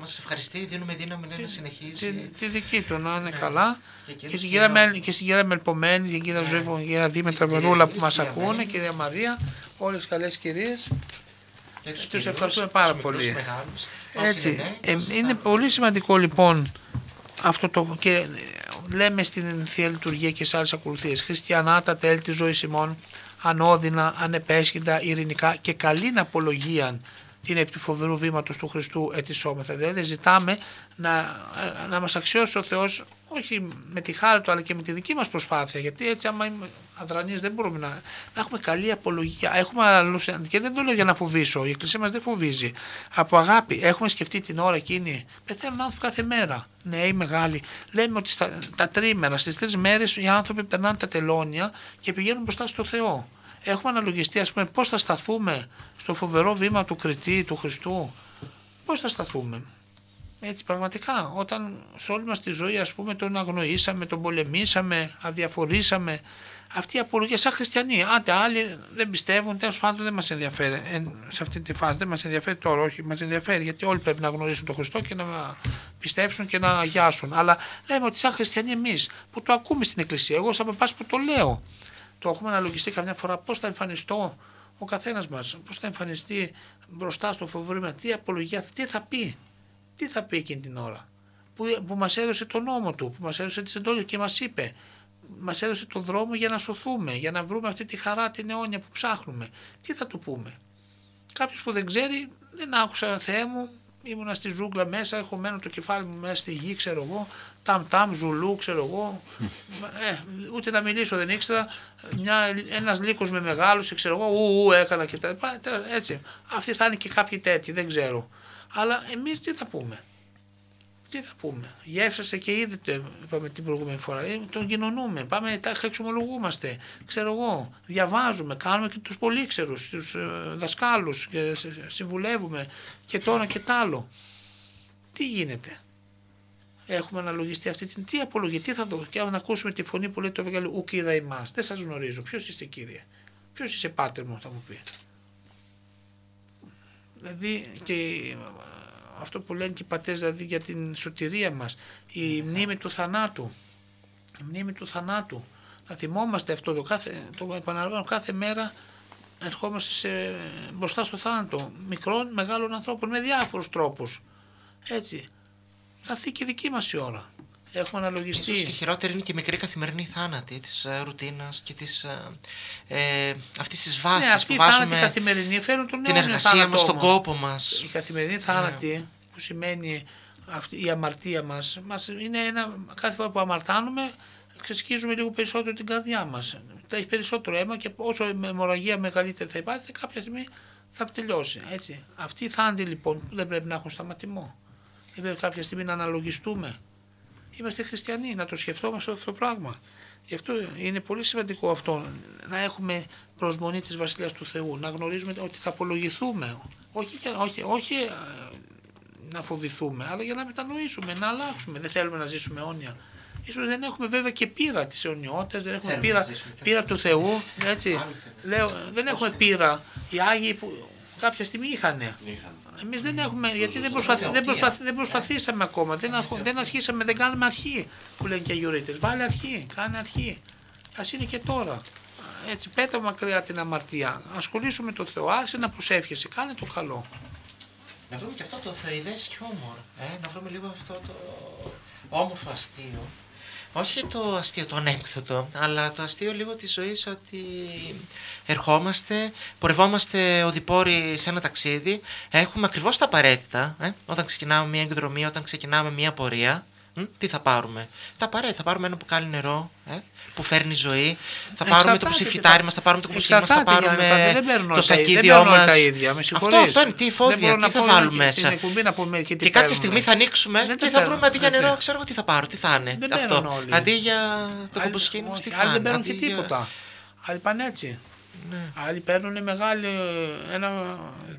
μας ευχαριστεί. Δίνουμε δύναμη να συνεχίσει. Τη, τη δική του να είναι καλά. Και Και, εκείνους στην και κυρία να- Μελ- και στην κυρία Μελπομένη, την κυρία Ζωή, την κυρία Δήμητρα κυρία Μερούλα που Δήμητρα, μας στην κυρία ακούνε, Μέλη. κυρία Μαρία, όλες τι καλές κυρίες. Και τους Τους κυρίους, ευχαριστούμε τους πάρα μικρούς, πολύ. μεγάλους, όσοι Έτσι. είναι νέοι, Ε, όσοι είναι θα- πολύ σημαντικό λοιπόν αυτό το. και ε, λέμε στην Θεία Λειτουργία και σε άλλες ακολουθίες. Χριστιανά τα τέλη της ζωής ημών, ανώδυνα, ανεπέσχυντα, ειρηνικά και καλήν απολογίαν την επί του φοβερού βήματος του Χριστού ετισόμεθα. Δηλαδή ζητάμε να, ε, να μας αξιώσει ο Θεός όχι με τη χάρη του αλλά και με τη δική μας προσπάθεια γιατί έτσι άμα είμαι αδρανείς δεν μπορούμε να, να έχουμε καλή απολογία. Έχουμε άλλους, και δεν το λέω για να φοβήσω, η Εκκλησία μας δεν φοβίζει. Από αγάπη έχουμε σκεφτεί την ώρα εκείνη. Πεθαίνουν άνθρωποι κάθε μέρα, νέοι, μεγάλοι. Λέμε ότι στα, τα τρίμερα, στις τρεις μέρες οι άνθρωποι περνάνε τα τελώνια και πηγαίνουν μπροστά στο Θεό. Έχουμε αναλογιστεί ας πούμε πώς θα σταθούμε στο φοβερό βήμα του κριτή, του Χριστού. Πώς θα σταθούμε. Έτσι πραγματικά όταν σε όλη μας τη ζωή ας πούμε τον αγνοήσαμε, τον πολεμήσαμε, αδιαφορήσαμε αυτή η απολογία σαν χριστιανοί. Άντε άλλοι δεν πιστεύουν, τέλος πάντων δεν μας ενδιαφέρει εν, σε αυτή τη φάση. Δεν μας ενδιαφέρει τώρα, όχι, μας ενδιαφέρει γιατί όλοι πρέπει να γνωρίσουν τον Χριστό και να πιστέψουν και να αγιάσουν. Αλλά λέμε ότι σαν χριστιανοί εμείς που το ακούμε στην Εκκλησία, εγώ σαν παπάς που το λέω, το έχουμε αναλογιστεί καμιά φορά πώς θα εμφανιστώ ο καθένας μας, πώς θα εμφανιστεί μπροστά στο φοβερό τι απολογία, τι θα πει, τι θα πει εκείνη την ώρα; Που, που μας έδωσε τον νόμο του, που μας έδωσε τις εντόλες και μας είπε, μας έδωσε τον δρόμο για να σωθούμε, για να βρούμε αυτή τη χαρά την αιώνια που ψάχνουμε. Τι θα του πούμε; Κάποιος που δεν ξέρει, δεν άκουσα Θεέ μου, ήμουνα στη ζούγκλα μέσα, έχω μένω το κεφάλι μου μέσα στη γη, ξέρω εγώ, ταμ ταμ, ζουλού, ξέρω εγώ, ε, ούτε να μιλήσω δεν ήξερα, μια, ένας λύκος με μεγάλωσε, ξέρω εγώ, ου, ου, έκανα και τα λοιπά, τε- έτσι. Αυτοί θα είναι και κάποιοι τέτοιοι, δεν ξέρω. Αλλά εμείς τι θα πούμε; Τι θα πούμε; Γεύσαστε και ήδη το είπαμε την προηγούμενη φορά. Ε, τον κοινωνούμε. Πάμε, τα εξομολογούμαστε. Ξέρω εγώ. Διαβάζουμε. Κάνουμε και τους πολύξερους, τους ε, δασκάλους. Και σε- συμβουλεύουμε και το ένα και το άλλο. Τι γίνεται; Έχουμε αναλογιστεί αυτή την. Τι απολογή, τι θα δω; Και αν ακούσουμε τη φωνή που λέει το Ευαγγέλιο, Ουκ είδα εμά. Δεν σας γνωρίζω. Ποιος είστε κύριε; Ποιος είσαι πάτερ μου, θα μου πεις; Δηλαδή και ε, αυτό που λένε και οι πατέρες δηλαδή για την σωτηρία μας, η μνήμη του θανάτου, η μνήμη του θανάτου. Να θυμόμαστε αυτό το κάθε, το επαναλαμβάνω κάθε μέρα ερχόμαστε σε, μπροστά στο θάνατο μικρών, μεγάλων ανθρώπων με διάφορους τρόπους. Έτσι. Θα έρθει και η δική μας η ώρα. Έχουμε αναλογιστεί. Ίσως και χειρότερη είναι και η μικρή καθημερινή θάνατη της ε, ρουτίνας και της, ε, ε, αυτής της βάσης ναι, αυτοί που οι θάνατοι βάζουμε καθημερινοί φέρουν τον την αιώνιο εργασία θάνατο μας, τον όμως. κόπο μας. Η καθημερινή θάνατη που σημαίνει αυτή, η αμαρτία μας, μας είναι ένα, κάθε φορά που αμαρτάνουμε ξεσκίζουμε λίγο περισσότερο την καρδιά μας. Θα έχει περισσότερο αίμα και όσο η αιμορραγία μεγαλύτερη θα υπάρχει κάποια στιγμή θα τελειώσει. Έτσι. Αυτοί οι θάνατοι λοιπόν που δεν πρέπει να έχουν σταματημό. Δεν πρέπει κάποια στιγμή να αναλογιστούμε. Είμαστε χριστιανοί, να το σκεφτόμαστε αυτό το πράγμα. Γι' αυτό είναι πολύ σημαντικό αυτό, να έχουμε προσμονή της Βασιλείας του Θεού, να γνωρίζουμε ότι θα απολογηθούμε. Όχι, για- όχι, όχι ε, να φοβηθούμε, αλλά για να μετανοήσουμε, να αλλάξουμε. Δεν θέλουμε να ζήσουμε αιώνια. Ίσως δεν έχουμε βέβαια και πείρα της αιωνιότητας, δεν έχουμε Θέλουμε πείρα, να ζήσουμε και πείρα του Θεού. Έτσι. Άλλοι θέλουν. Λέω, δεν έχουμε πείρα. Οι Άγιοι που κάποια στιγμή είχανε. Εμείς δεν έχουμε, γιατί δεν, προσπαθ, δεν, προσπαθ, δεν προσπαθήσαμε ακόμα. Δεν, αρχ, δεν αρχίσαμε, δεν κάνουμε αρχή που λένε και οι Αγιορείτες. Βάλε αρχή, κάνε αρχή. Α είναι και τώρα. Έτσι, πέτα μακριά την αμαρτία. Ασχολήσουμε με τον Θεό. Άσε να προσεύχεσαι. Κάνε το καλό. Να βρούμε και αυτό το θεοειδές χιούμορ, ε, να βρούμε λίγο αυτό το όμορφο αστείο. Όχι το αστείο, το ανέκδοτο, αλλά το αστείο λίγο της ζωής ότι ερχόμαστε, πορευόμαστε οδηπόροι σε ένα ταξίδι, έχουμε ακριβώς τα απαραίτητα, ε, όταν ξεκινάμε μια εκδρομή, όταν ξεκινάμε μια πορεία, μ, τι θα πάρουμε. Τα απαραίτητα, θα πάρουμε ένα μπουκάλι νερό, ε, που φέρνει ζωή, θα πάρουμε το Εξαρτάται ψηφιτάρι τι μας, θα πάρουμε το κουστί μας, θα Εξαρτάται, Γιάννη, πάρουμε Παπέ, δεν παίρνουν το όλα τα ίδια, δεν σακίδιό παίρνουν όλα μας. τα ίδια. Με Αυτό, συγχωρείς. αυτό είναι, τι Δεν εφόδια, μπορώ τι να θα πω βάλουμε και στην μέσα. εκπομπή να πούμε και τι Και κάποια παίρνουν. στιγμή θα ανοίξουμε Δεν και το θα βρούμε αντί για παίρνουν, νερό, έτσι. ξέρω εγώ τι θα πάρω, τι θα είναι Δεν αυτό. παίρνουν όλοι. Αντί για το Άλλοι- κομποσκίνη μας, όχι, τι θα Άλλοι είναι. δεν παίρνουν αντί και για- τίποτα. Άλλοι πάνε έτσι. Ναι. Άλλοι παίρνουν μεγάλη, ένα,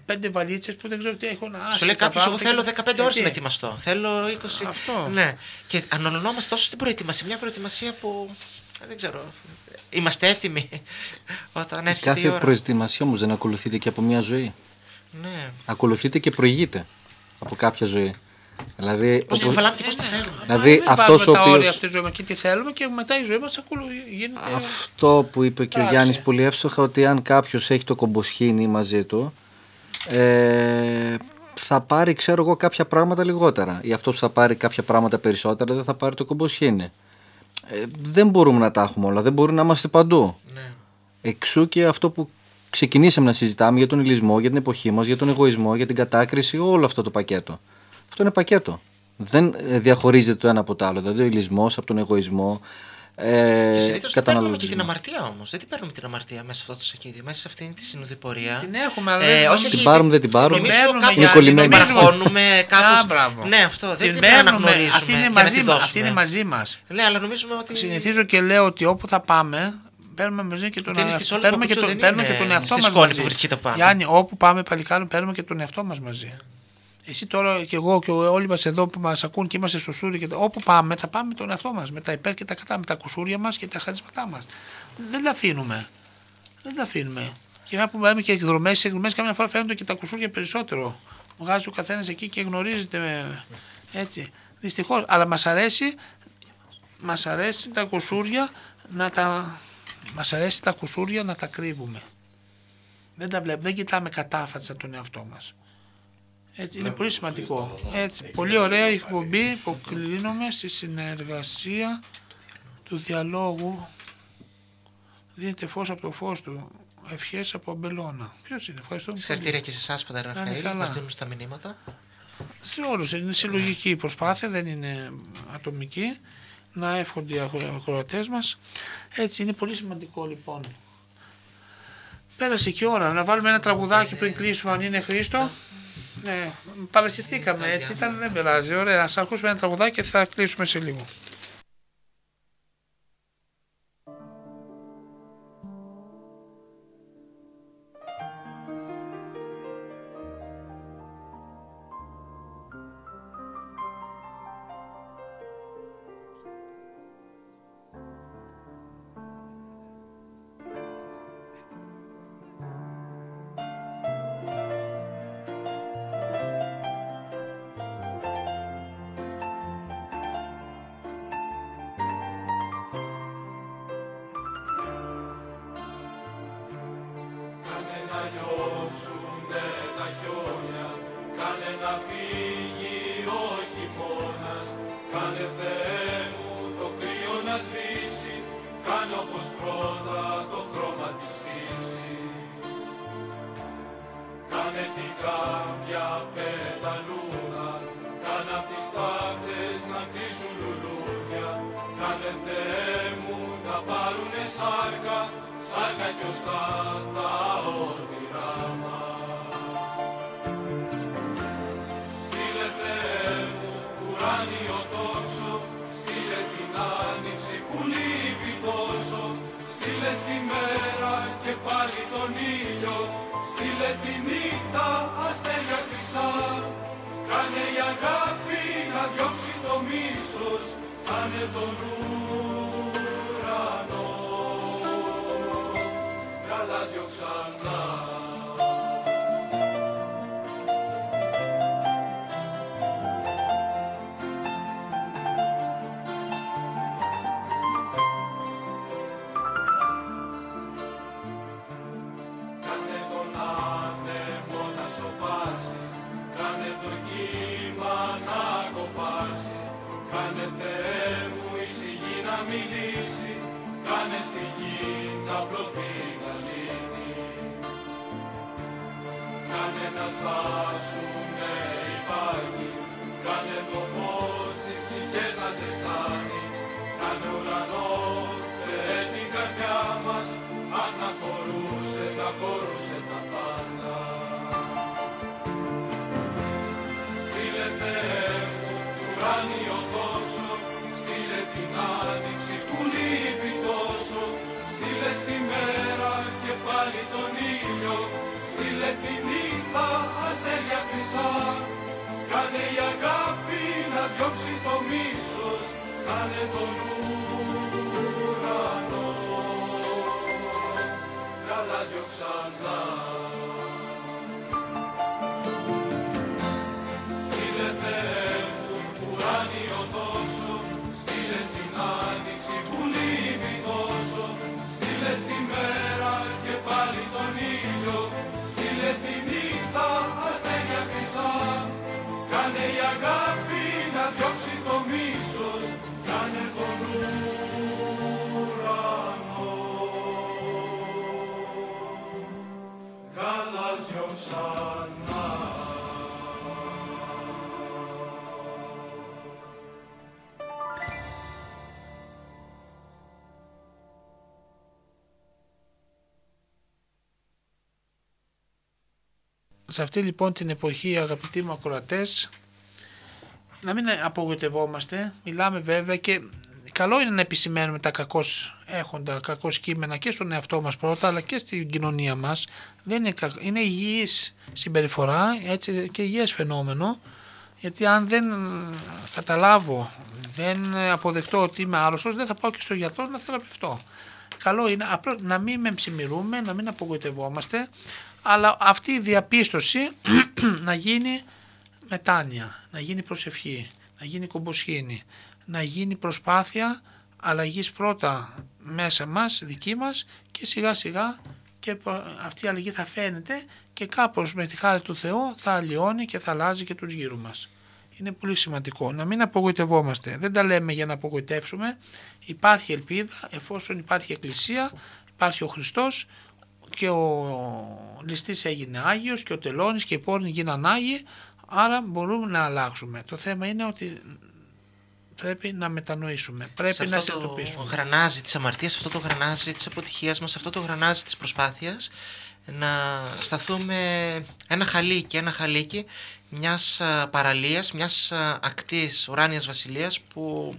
πέντε βαλίτσες που δεν ξέρω τι έχουν. Σου λέει κάποιος, εγώ θέλω 15 ώρες να ετοιμαστώ. Θέλω 20. Αυτό. Ναι. Και αναλωνόμαστε τόσο στην προετοιμασία. Μια προετοιμασία που δεν ξέρω. Είμαστε έτοιμοι όταν έρχεται η Κάθε ώρα. προετοιμασία όμως δεν ακολουθείται και από μια ζωή. Ναι. Ακολουθείται και προηγείται από κάποια ζωή. Δηλαδή, Πώς την όπως- κουβαλάμε και πώς τη φέρνουμε. δηλαδή Μην αυτός βάζουμε ο τα όρια οποίος- αυτή τη ζωή μας και τι θέλουμε και μετά η ζωή μας γίνεται. Αυτό που είπε και ο πράξη. Γιάννης πολύ εύστοχα ότι αν κάποιος έχει το κομποσχήνι μαζί του ε, θα πάρει ξέρω εγώ κάποια πράγματα λιγότερα ή αυτός που θα πάρει κάποια πράγματα περισσότερα δεν θα πάρει το κομποσχήνι. Ε, δεν μπορούμε να τα έχουμε όλα, δεν μπορούμε να είμαστε παντού. Ναι. Εξού και αυτό που ξεκινήσαμε να συζητάμε για τον ηλισμό, για την εποχή μας, για τον εγωισμό, για την κατάκριση, όλο αυτό το πακέτο. Αυτό είναι πακέτο. Δεν ε, διαχωρίζεται το ένα από το άλλο. Δηλαδή ο ηλισμός από τον εγωισμό, ε, Και συνήθως δεν παίρνουμε και την καταναλωτισμό. αμαρτία όμως. Δεν την παίρνουμε την αμαρτία μέσα σε αυτό το σακίδιο, μέσα σε αυτή τη συνοδοιπορία. Την έχουμε, αλλά Ε, δεν- όχι, Την όχι, πάρουμε, δεν την πάρουμε. Νομίζω Παίρνουμε, κάπως Είναι κολλημένη. την παραχώνουμε κάπως. Α, μπράβο. Ναι, αυτό. Δεν Την την παίρνουμε, αναγνωρίζουμε αυτή είναι για να μαζί τη μας, αυτή δώσουμε. είναι μαζί μας. Ναι, αλλά νομίζουμε ότι. Συνηθίζω και λέω ότι όπου θα πάμε, παίρνουμε μαζί και τον, Ότι είναι στη εαυτό- Σόλη παίρνουμε και Παπουτσού, τον, δεν παίρνουμε είναι και τον εαυτό στη μας. σκόνη που βρίσκεται πάνω. Γιάννη, όπου πάμε παλικάρι, παίρνουμε και τον εαυτό μας μαζί. Εσύ τώρα και εγώ και όλοι μας εδώ που μας ακούν και είμαστε στο στούδιο και τα- όπου πάμε, θα πάμε με τον εαυτό μας. Με τα υπέρ και τα κατά, με τα κουσούρια μας και τα χαρίσματά μας. Δεν τα αφήνουμε. Δεν τα αφήνουμε. Και μια που πάμε και εκδρομές, σε εκδρομές καμιά φορά φαίνονται και τα κουσούρια περισσότερο. Βγάζει ο καθένας εκεί και γνωρίζεται με, έτσι. Δυστυχώς. Αλλά μας αρέσει, μας αρέσει τα κουσούρια να τα. Μας αρέσει τα κουσούρια να τα κρύβουμε. Δεν τα βλέπουμε, δεν κοιτάμε κατάφατσα τον εαυτό μας. Έτσι, είναι πολύ σημαντικό. Έτσι, πολύ ωραία η εκπομπή που κλείνουμε στη συνεργασία του διαλόγου. Δίνεται φως από το φως του. Ευχές από μπελώνα. Ποιος είναι, ευχαριστώ πολύ. Συγχαρητήρια και σε εσάς, Πατέρα Να είναι Ραφαήλ. καλά. Μας δίνουν στα μηνύματα. Σε όλους είναι συλλογική η προσπάθεια, δεν είναι ατομική. Να εύχονται οι ακροατές μας. Έτσι είναι πολύ σημαντικό λοιπόν. Πέρασε και η ώρα. Να βάλουμε ένα τραγουδάκι πριν κλείσουμε αν είναι Χρήστο. Ναι, παρασυρθήκαμε έτσι, ήταν, δεν πειράζει. Ωραία, ας ακούσουμε ένα τραγουδάκι και θα κλείσουμε σε λίγο. Τον ουρανό, γαλάζιο ξανά. Σε αυτή λοιπόν την εποχή αγαπητοί μου ακροατές να μην απογοητευόμαστε, μιλάμε βέβαια και καλό είναι να επισημαίνουμε τα κακώς έχοντα, κακώς κείμενα και στον εαυτό μας πρώτα αλλά και στην κοινωνία μας. Δεν είναι, είναι υγιής συμπεριφορά έτσι, και υγιές φαινόμενο γιατί αν δεν καταλάβω, δεν αποδεχτώ ότι είμαι άρρωστος δεν θα πάω και στο γιατρό να θεραπευτώ. Καλό είναι απλώς να μην με ψημιρούμε, να μην απογοητευόμαστε αλλά αυτή η διαπίστωση να γίνει μετάνοια, να γίνει προσευχή, να γίνει κομποσχήνη, να γίνει προσπάθεια αλλαγής πρώτα μέσα μας, δική μας και σιγά σιγά και αυτή η αλλαγή θα φαίνεται και κάπως με τη χάρη του Θεού θα αλλοιώνει και θα αλλάζει και τους γύρω μας. Είναι πολύ σημαντικό να μην απογοητευόμαστε. Δεν τα λέμε για να απογοητεύσουμε. Υπάρχει ελπίδα εφόσον υπάρχει εκκλησία, υπάρχει ο Χριστός και ο ληστής έγινε Άγιος και ο τελώνης και οι πόρνοι γίναν Άγιοι άρα μπορούμε να αλλάξουμε. Το θέμα είναι ότι πρέπει να μετανοήσουμε, πρέπει σε να αυτό συνειδητοποιήσουμε. το γρανάζι της αμαρτίας, αυτό το γρανάζι της αποτυχίας μας, αυτό το γρανάζι της προσπάθειας να σταθούμε ένα χαλίκι, ένα χαλίκι μιας α, παραλίας, μιας α, ακτής ουράνιας βασιλείας που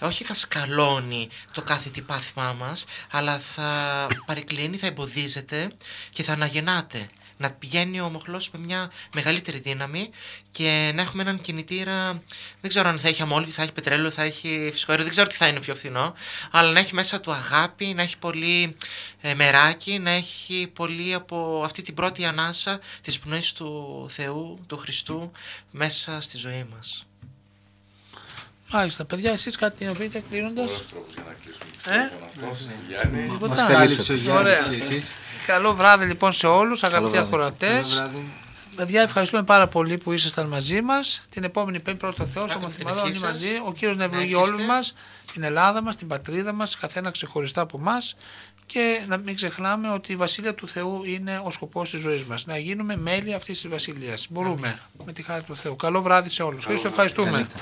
όχι θα σκαλώνει το κάθε τι πάθημά μας, αλλά θα παρεκκλίνει, θα εμποδίζεται και θα αναγεννάται. Να πηγαίνει ο μοχλός με μια μεγαλύτερη δύναμη και να έχουμε έναν κινητήρα, δεν ξέρω αν θα έχει αμόλυβη, θα έχει πετρέλαιο, θα έχει φυσικό αέριο, δεν ξέρω τι θα είναι πιο φθηνό, αλλά να έχει μέσα του αγάπη, να έχει πολύ ε, μεράκι, να έχει πολύ από αυτή την πρώτη ανάσα της πνοής του Θεού, του Χριστού, μέσα στη ζωή μας. Μάλιστα, παιδιά, εσείς κάτι να πείτε κλείνοντας. Ένας τρόπος για να κλείσουμε. Ε; Λοιπόν, αυτός, Γιάννη. Τίποτα. Μας κάλυψε ο Γιάννης Ωραία. και εσείς. Καλό βράδυ λοιπόν σε όλους, αγαπητοί βράδυ. ακροατές. Καλό βράδυ. Παιδιά, ευχαριστούμε πάρα πολύ που ήσασταν μαζί μας. Την επόμενη Πέμπτη, πρώτο Θεός, Πράτε ο την Μαθημαδόν ευχή σας. μαζί. Ο κύριος να ευλογεί Να όλου εύχεστε. μας, την Ελλάδα μας, την πατρίδα μας, καθένα ξεχωριστά από εμά. Και να μην ξεχνάμε ότι η βασίλεια του Θεού είναι ο σκοπός της ζωής μας. Να γίνουμε μέλη αυτής της βασιλείας. Μπορούμε με τη χάρη του Θεού. Καλό βράδυ σε όλους. Χρήστο, ευχαριστούμε. Καλύτερα.